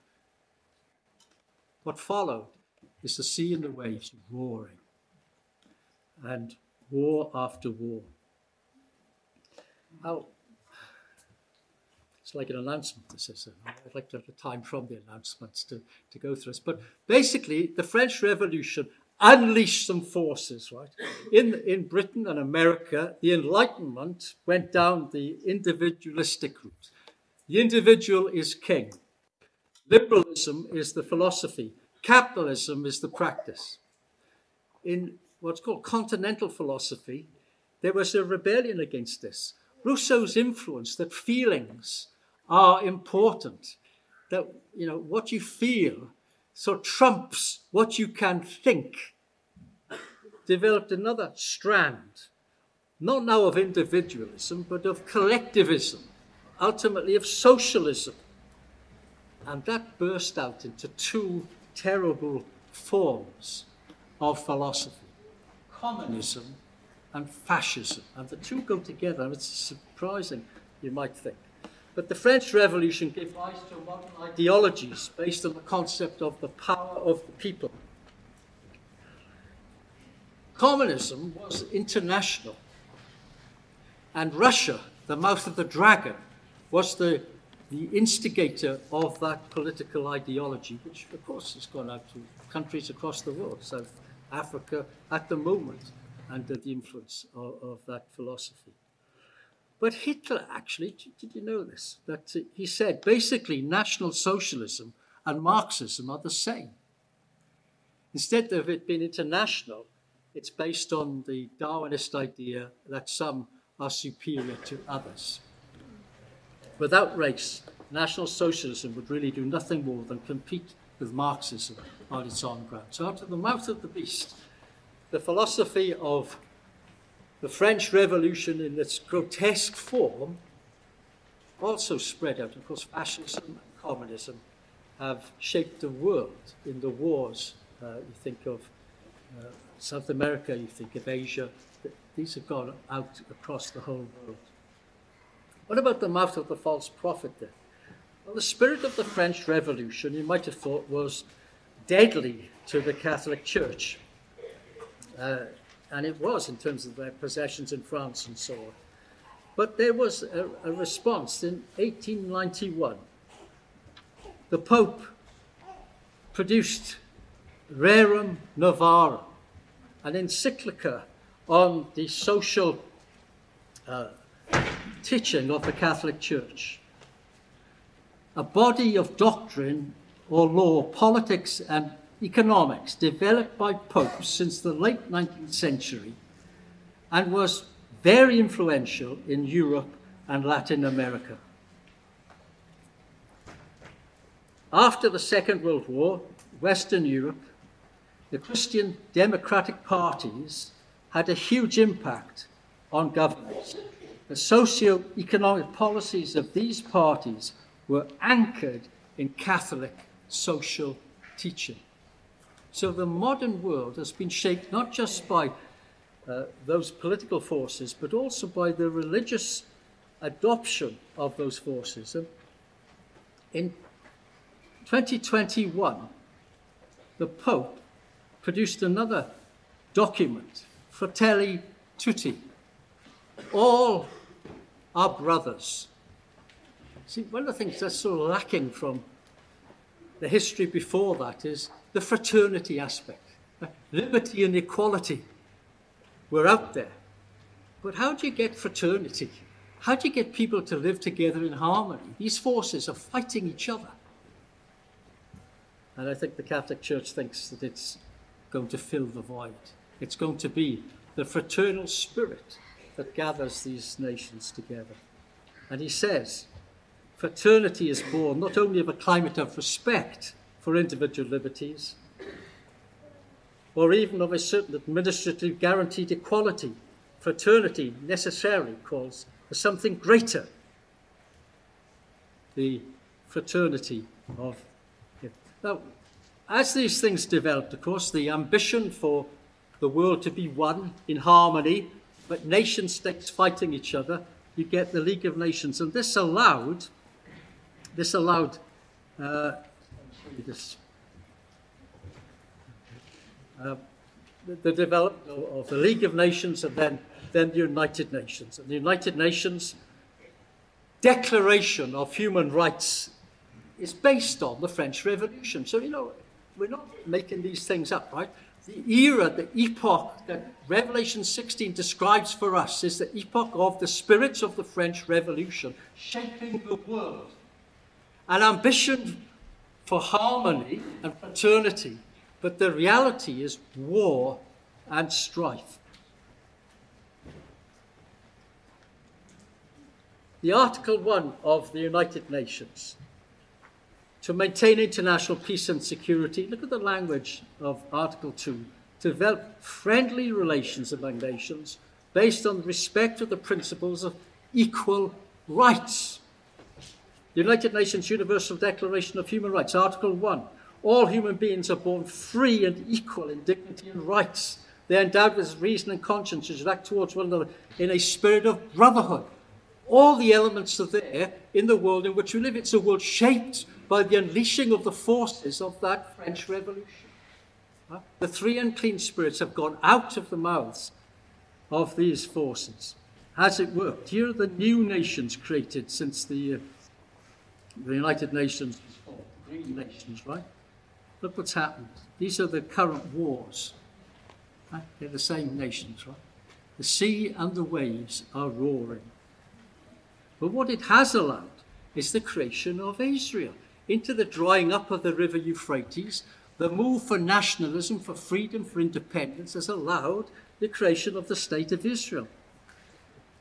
What followed is the sea and the waves roaring, and war after war. Now, it's like an announcement, this is. I'd like to have the time from the announcements to, to go through this. But basically, the French Revolution unleashed some forces, right? In, in Britain and America, the Enlightenment went down the individualistic route. The individual is king. Liberalism is the philosophy. Capitalism is the practice. In what's called continental philosophy, there was a rebellion against this. Rousseau's influence that feelings are important. That, you know, what you feel so trumps what you can think. Developed another strand, not now of individualism, but of collectivism, ultimately of socialism. And that burst out into two terrible forms of philosophy communism and fascism. And the two go together. It's surprising, you might think. But the French Revolution gave rise to modern ideologies based on the concept of the power of the people. Communism was international, and Russia, the mouth of the dragon, was the, the instigator of that political ideology, which, of course, has gone out to countries across the world, South Africa at the moment, under the influence of, of that philosophy. But Hitler actually, did you know this? That uh, he said basically National Socialism and Marxism are the same. Instead of it being international, it's based on the Darwinist idea that some are superior to others. Without race, National Socialism would really do nothing more than compete with Marxism on its own ground. So, out of the mouth of the beast, the philosophy of the French Revolution in its grotesque form also spread out. Of course, fascism and communism have shaped the world in the wars. Uh, you think of uh, South America, you think of Asia. These have gone out across the whole world. What about the mouth of the false prophet then? Well, the spirit of the French Revolution, you might have thought, was deadly to the Catholic Church. Uh, and it was in terms of their possessions in France and so on. But there was a, a response in 1891. The Pope produced Rerum Novarum, an encyclica on the social uh, teaching of the Catholic Church. A body of doctrine or law, politics, and economics developed by popes since the late 19th century and was very influential in Europe and Latin America. After the Second World War, Western Europe, the Christian democratic parties had a huge impact on governments. The socio-economic policies of these parties were anchored in Catholic social teaching. So the modern world has been shaped not just by uh, those political forces, but also by the religious adoption of those forces. And in 2021, the Pope produced another document, Fratelli Tutti. All are brothers. See, one of the things that's so lacking from the history before that is the fraternity aspect. Liberty and equality were out there. But how do you get fraternity? How do you get people to live together in harmony? These forces are fighting each other. And I think the Catholic Church thinks that it's going to fill the void. It's going to be the fraternal spirit that gathers these nations together. And he says, fraternity is born not only of a climate of respect for individual liberties, or even of a certain administrative guaranteed equality. Fraternity necessarily calls for something greater the fraternity of him. Now, as these things developed, of course, the ambition for the world to be one in harmony, but nation states fighting each other, you get the League of Nations. And this allowed, this allowed, uh, this uh, the, development of, of, the League of Nations and then, then the United Nations. And the United Nations Declaration of Human Rights is based on the French Revolution. So, you know, we're not making these things up, right? The era, the epoch that Revelation 16 describes for us is the epoch of the spirits of the French Revolution shaping the world. An ambition for harmony and fraternity but the reality is war and strife. The Article 1 of the United Nations to maintain international peace and security, look at the language of Article 2, to develop friendly relations among nations based on respect of the principles of equal rights. United Nations Universal Declaration of Human Rights, Article 1, all human beings are born free and equal in dignity and rights. They are endowed with reason and conscience and act towards one another in a spirit of brotherhood. All the elements are there in the world in which we live. It's a world shaped by the unleashing of the forces of that French Revolution. The three unclean spirits have gone out of the mouths of these forces. Has it worked? Here are the new nations created since the, uh, the United Nations, green nations, right? Look what's happened. These are the current wars. Right? They're the same nations, right? The sea and the waves are roaring. But what it has allowed is the creation of Israel into the drying up of the river Euphrates. The move for nationalism, for freedom, for independence has allowed the creation of the state of Israel.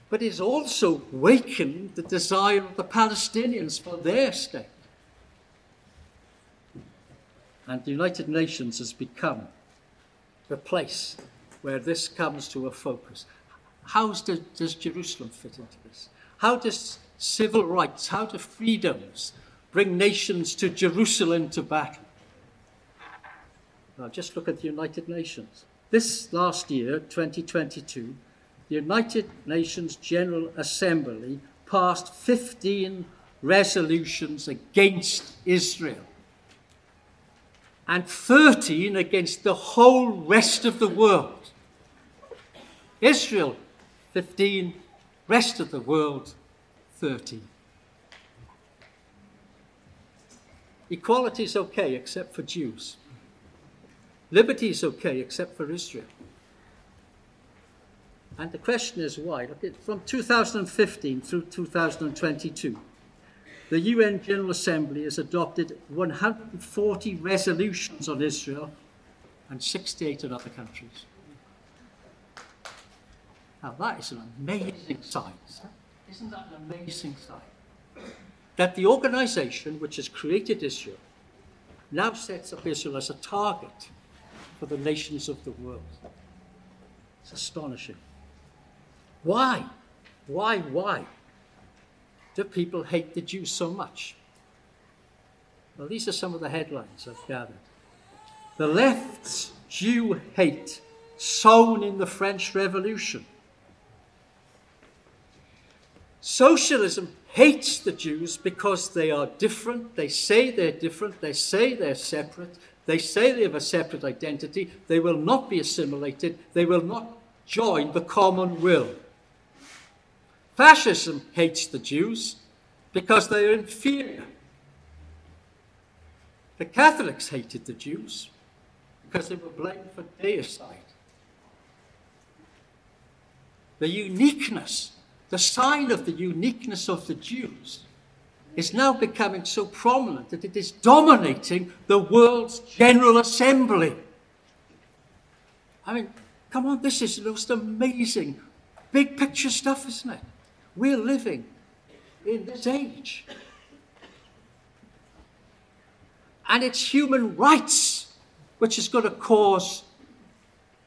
But it's also wakened the desire of the Palestinians for their state. And the United Nations has become the place where this comes to a focus. How does, does Jerusalem fit into this? How does civil rights, how do freedoms bring nations to Jerusalem to battle. Now, just look at the United Nations. This last year, 2022, the United Nations General Assembly passed 15 resolutions against Israel and 13 against the whole rest of the world. Israel, 15, rest of the world, 13. Equality is okay except for Jews. Liberty is okay except for Israel. And the question is why? Look, from 2015 through 2022, the UN General Assembly has adopted 140 resolutions on Israel and 68 on other countries. Now, that is an amazing sign. Isn't that an amazing sign? That the organization which has created Israel now sets up Israel as a target for the nations of the world. It's astonishing. Why? Why? Why do people hate the Jews so much? Well, these are some of the headlines I've gathered. The left's Jew hate sown in the French Revolution. Socialism hates the Jews because they are different. They say they're different. They say they're separate. They say they have a separate identity. They will not be assimilated. They will not join the common will. Fascism hates the Jews because they are inferior. The Catholics hated the Jews because they were blamed for deicide. The uniqueness, the sign of the uniqueness of the Jews, is now becoming so prominent that it is dominating the world's General Assembly. I mean, come on, this is the most amazing big picture stuff, isn't it? We're living in this age. And it's human rights which is going to cause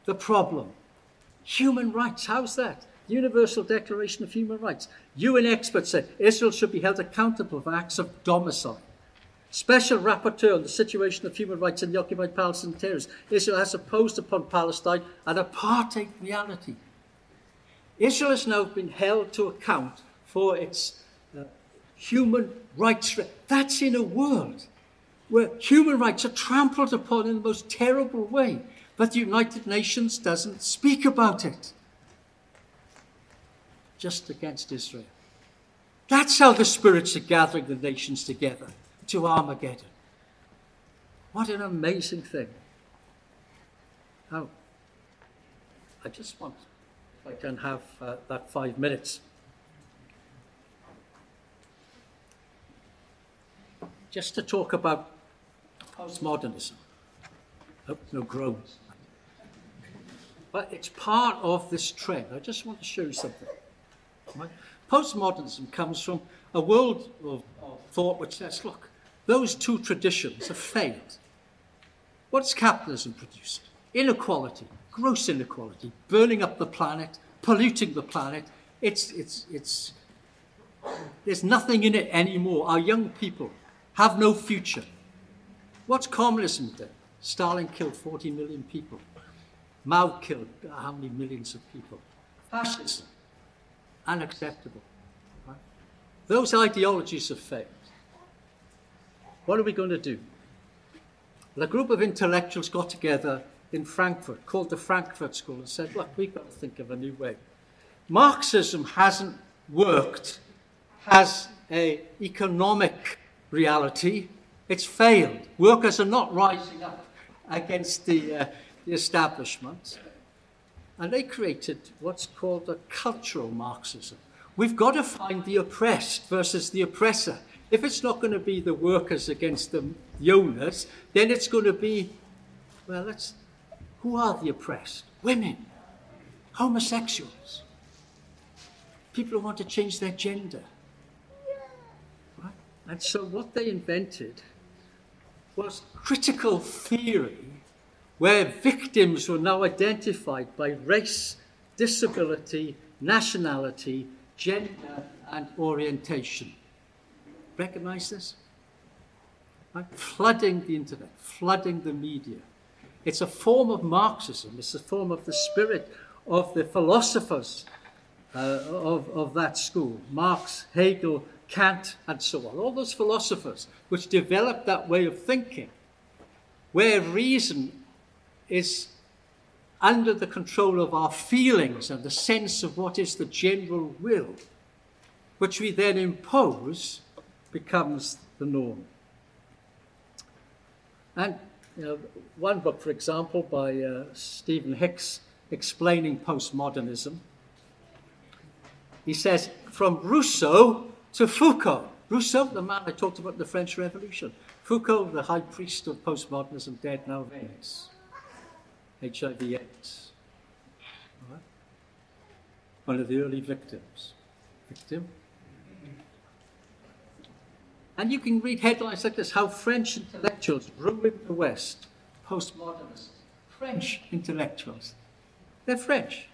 the problem. Human rights, how's that? Universal Declaration of Human Rights. UN experts say Israel should be held accountable for acts of domicide. Special Rapporteur on the situation of human rights in the occupied Palestinian territories. Israel has imposed upon Palestine an apartheid reality. Israel has now been held to account for its uh, human rights. That's in a world where human rights are trampled upon in the most terrible way, but the United Nations doesn't speak about it. Just against Israel. That's how the spirits are gathering the nations together to Armageddon. What an amazing thing. Now, I just want I can have uh, that five minutes. Just to talk about postmodernism. Oh, no groans. But it's part of this trend. I just want to show you something. Postmodernism comes from a world of, of thought which says, look, those two traditions have failed. What's capitalism produced? Inequality, gross inequality, burning up the planet, polluting the planet. It's, it's, it's, there's nothing in it anymore. Our young people have no future. What's communism then? Stalin killed 40 million people. Mao killed how many millions of people? Fascism, unacceptable. Right? Those ideologies have failed. What are we going to do? Well, a group of intellectuals got together in Frankfurt called the Frankfurt School and said, look, we've got to think of a new way. Marxism hasn't worked as an economic reality. It's failed. Workers are not rising up against the, uh, the establishment. And they created what's called a cultural Marxism. We've got to find the oppressed versus the oppressor. If it's not going to be the workers against the owners, then it's going to be, well, let's who are the oppressed? Women, homosexuals, people who want to change their gender. And so what they invented was critical theory where victims were now identified by race, disability, nationality, gender, and orientation. Recognize this? right? flooding the internet, flooding the media. It's a form of Marxism, it's a form of the spirit of the philosophers uh, of, of that school Marx, Hegel, Kant, and so on. All those philosophers which developed that way of thinking, where reason is under the control of our feelings and the sense of what is the general will, which we then impose, becomes the norm. And know, one book, for example, by uh, Stephen Hicks, explaining postmodernism, he says, from Rousseau to Foucault. Rousseau, the man I talked about in the French Revolution. Foucault, the high priest of postmodernism, dead now of AIDS, HIV AIDS. Right? One of the early victims. Victim? And you can read headlines like this how French intellectuals ruined the West, postmodernists. French intellectuals. They're French.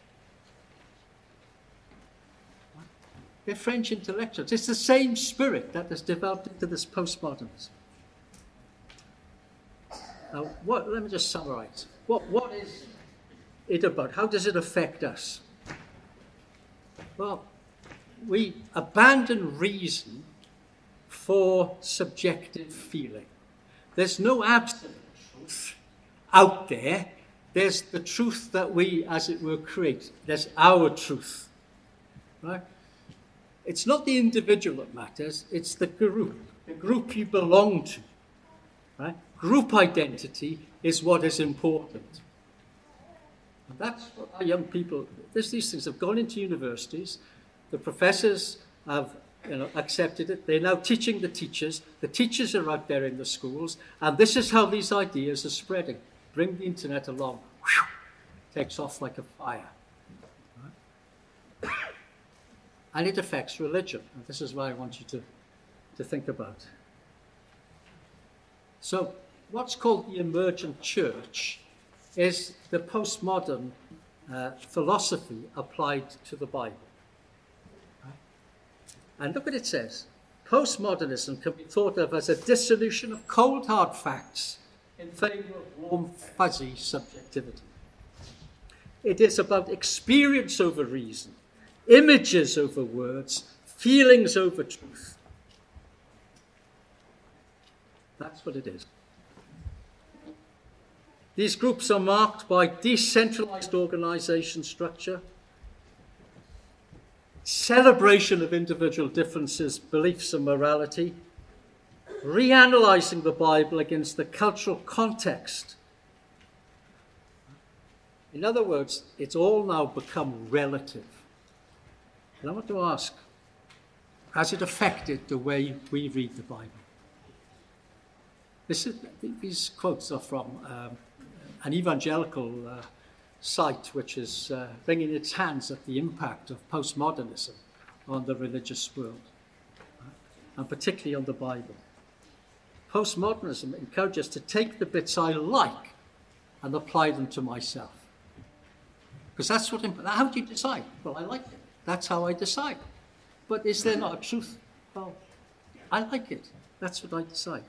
They're French intellectuals. It's the same spirit that has developed into this postmodernism. Now, what, let me just summarize. What, what is it about? How does it affect us? Well, we abandon reason for subjective feeling. There's no absolute truth out there. There's the truth that we, as it were, create. There's our truth. Right? It's not the individual that matters, it's the group, the group you belong to. Right? Group identity is what is important. And that's what our young people, these things have gone into universities, the professors have you know, accepted it. They're now teaching the teachers. The teachers are out there in the schools, and this is how these ideas are spreading. Bring the internet along, whew, takes off like a fire. Right? And it affects religion. And this is what I want you to, to think about. So, what's called the emergent church is the postmodern uh, philosophy applied to the Bible. And look what it says. Postmodernism can be thought of as a dissolution of cold hard facts in favour of warm, fuzzy subjectivity. It is about experience over reason, images over words, feelings over truth. That's what it is. These groups are marked by decentralized organization structure, celebration of individual differences, beliefs, and morality, reanalyzing the Bible against the cultural context. In other words, it's all now become relative. And I want to ask has it affected the way we read the Bible? Is, these quotes are from um, an evangelical uh, site which is uh, wringing its hands at the impact of postmodernism on the religious world, uh, and particularly on the Bible. Postmodernism encourages to take the bits I like and apply them to myself. Because that's what, how do you decide? Well, I like it. That's how I decide. But is there not a truth? Well, I like it. That's what I decide.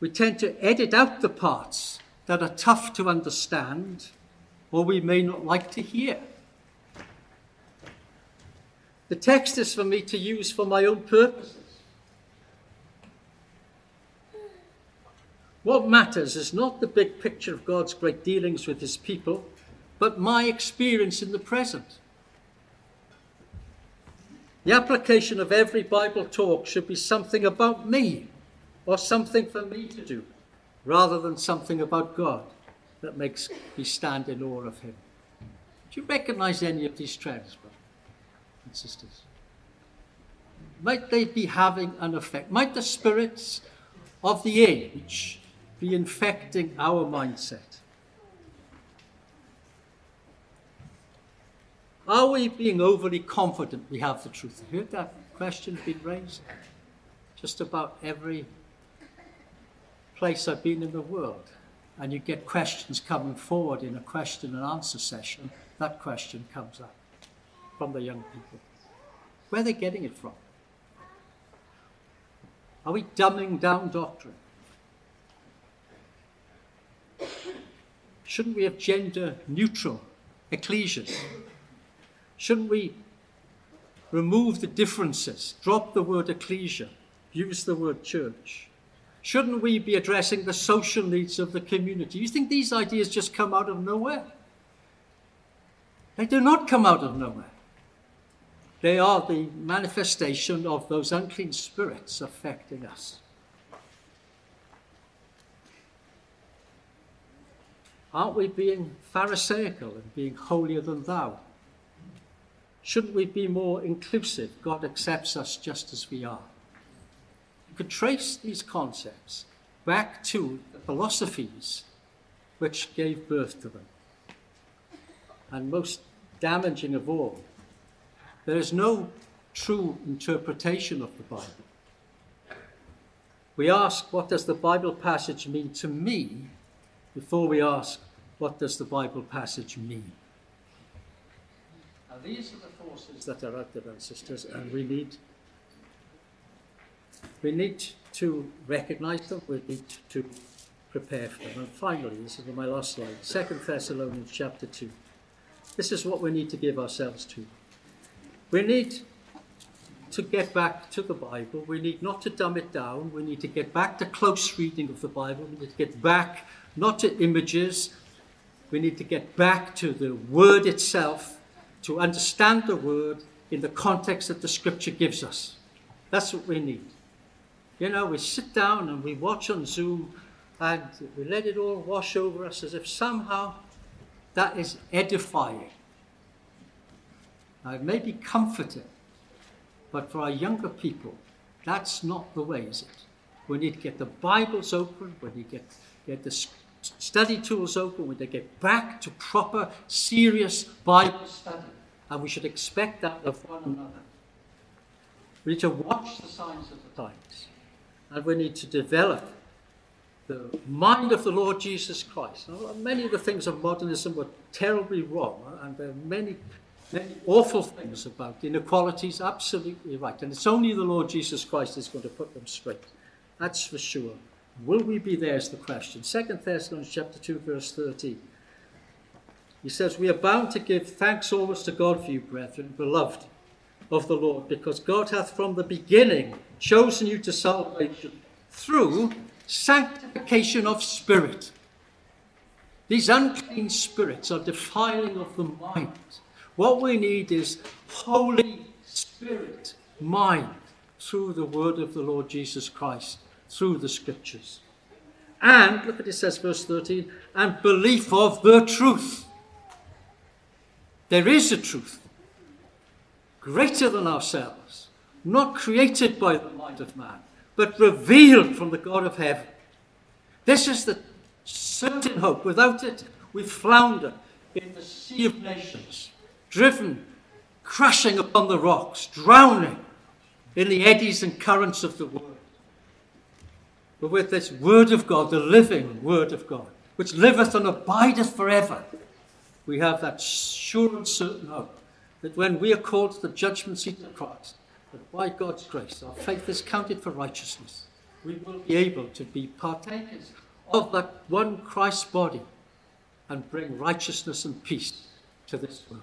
We tend to edit out the parts that are tough to understand or we may not like to hear. The text is for me to use for my own purposes. What matters is not the big picture of God's great dealings with his people, but my experience in the present. The application of every Bible talk should be something about me or something for me to do rather than something about God that makes me stand in awe of Him. Do you recognize any of these trends, brothers and sisters? Might they be having an effect? Might the spirits of the age be infecting our mindset? Are we being overly confident we have the truth? I heard that question being raised just about every place I've been in the world, and you get questions coming forward in a question and answer session, that question comes up from the young people. Where are they getting it from? Are we dumbing down doctrine? Shouldn't we have gender neutral ecclesias? Shouldn't we remove the differences, drop the word ecclesia, use the word church? Shouldn't we be addressing the social needs of the community? You think these ideas just come out of nowhere? They do not come out of nowhere. They are the manifestation of those unclean spirits affecting us. Aren't we being Pharisaical and being holier than thou? Shouldn't we be more inclusive? God accepts us just as we are. You could trace these concepts back to the philosophies which gave birth to them. And most damaging of all, there is no true interpretation of the Bible. We ask, what does the Bible passage mean to me, before we ask, what does the Bible passage mean? These are the forces that are out there, sisters, and we need we need to recognize them, we need to prepare for them. And finally, this is my last slide, Second Thessalonians chapter 2. This is what we need to give ourselves to. We need to get back to the Bible. We need not to dumb it down. We need to get back to close reading of the Bible. We need to get back not to images. We need to get back to the Word itself, to understand the Word in the context that the Scripture gives us. That's what we need. You know, we sit down and we watch on Zoom and we let it all wash over us as if somehow that is edifying. Now, it may be comforting, but for our younger people, that's not the way, is it? We need to get the Bibles open, we need to get, get the study tools open, we need to get back to proper, serious Bible study. And we should expect that of one another. We need to watch the signs of the times. And we need to develop the mind of the Lord Jesus Christ. Now, many of the things of modernism were terribly wrong, and there are many, many awful things about inequalities, absolutely right. And it's only the Lord Jesus Christ is going to put them straight. That's for sure. Will we be there is the question. Second Thessalonians chapter 2, verse 13. He says, We are bound to give thanks always to God for you, brethren, beloved of the Lord, because God hath from the beginning chosen you to salvation through sanctification of spirit. These unclean spirits are defiling of the mind. What we need is Holy Spirit mind through the word of the Lord Jesus Christ, through the scriptures. And, look at it says, verse 13, and belief of the truth. There is a truth greater than ourselves, not created by the mind of man, but revealed from the God of heaven. This is the certain hope. Without it, we flounder in the sea of nations, driven, crashing upon the rocks, drowning in the eddies and currents of the world. But with this Word of God, the living Word of God, which liveth and abideth forever, we have that sure and certain hope that when we are called to the judgment seat of Christ, that by God's grace our faith is counted for righteousness, we will be able to be partakers of that one Christ body and bring righteousness and peace to this world.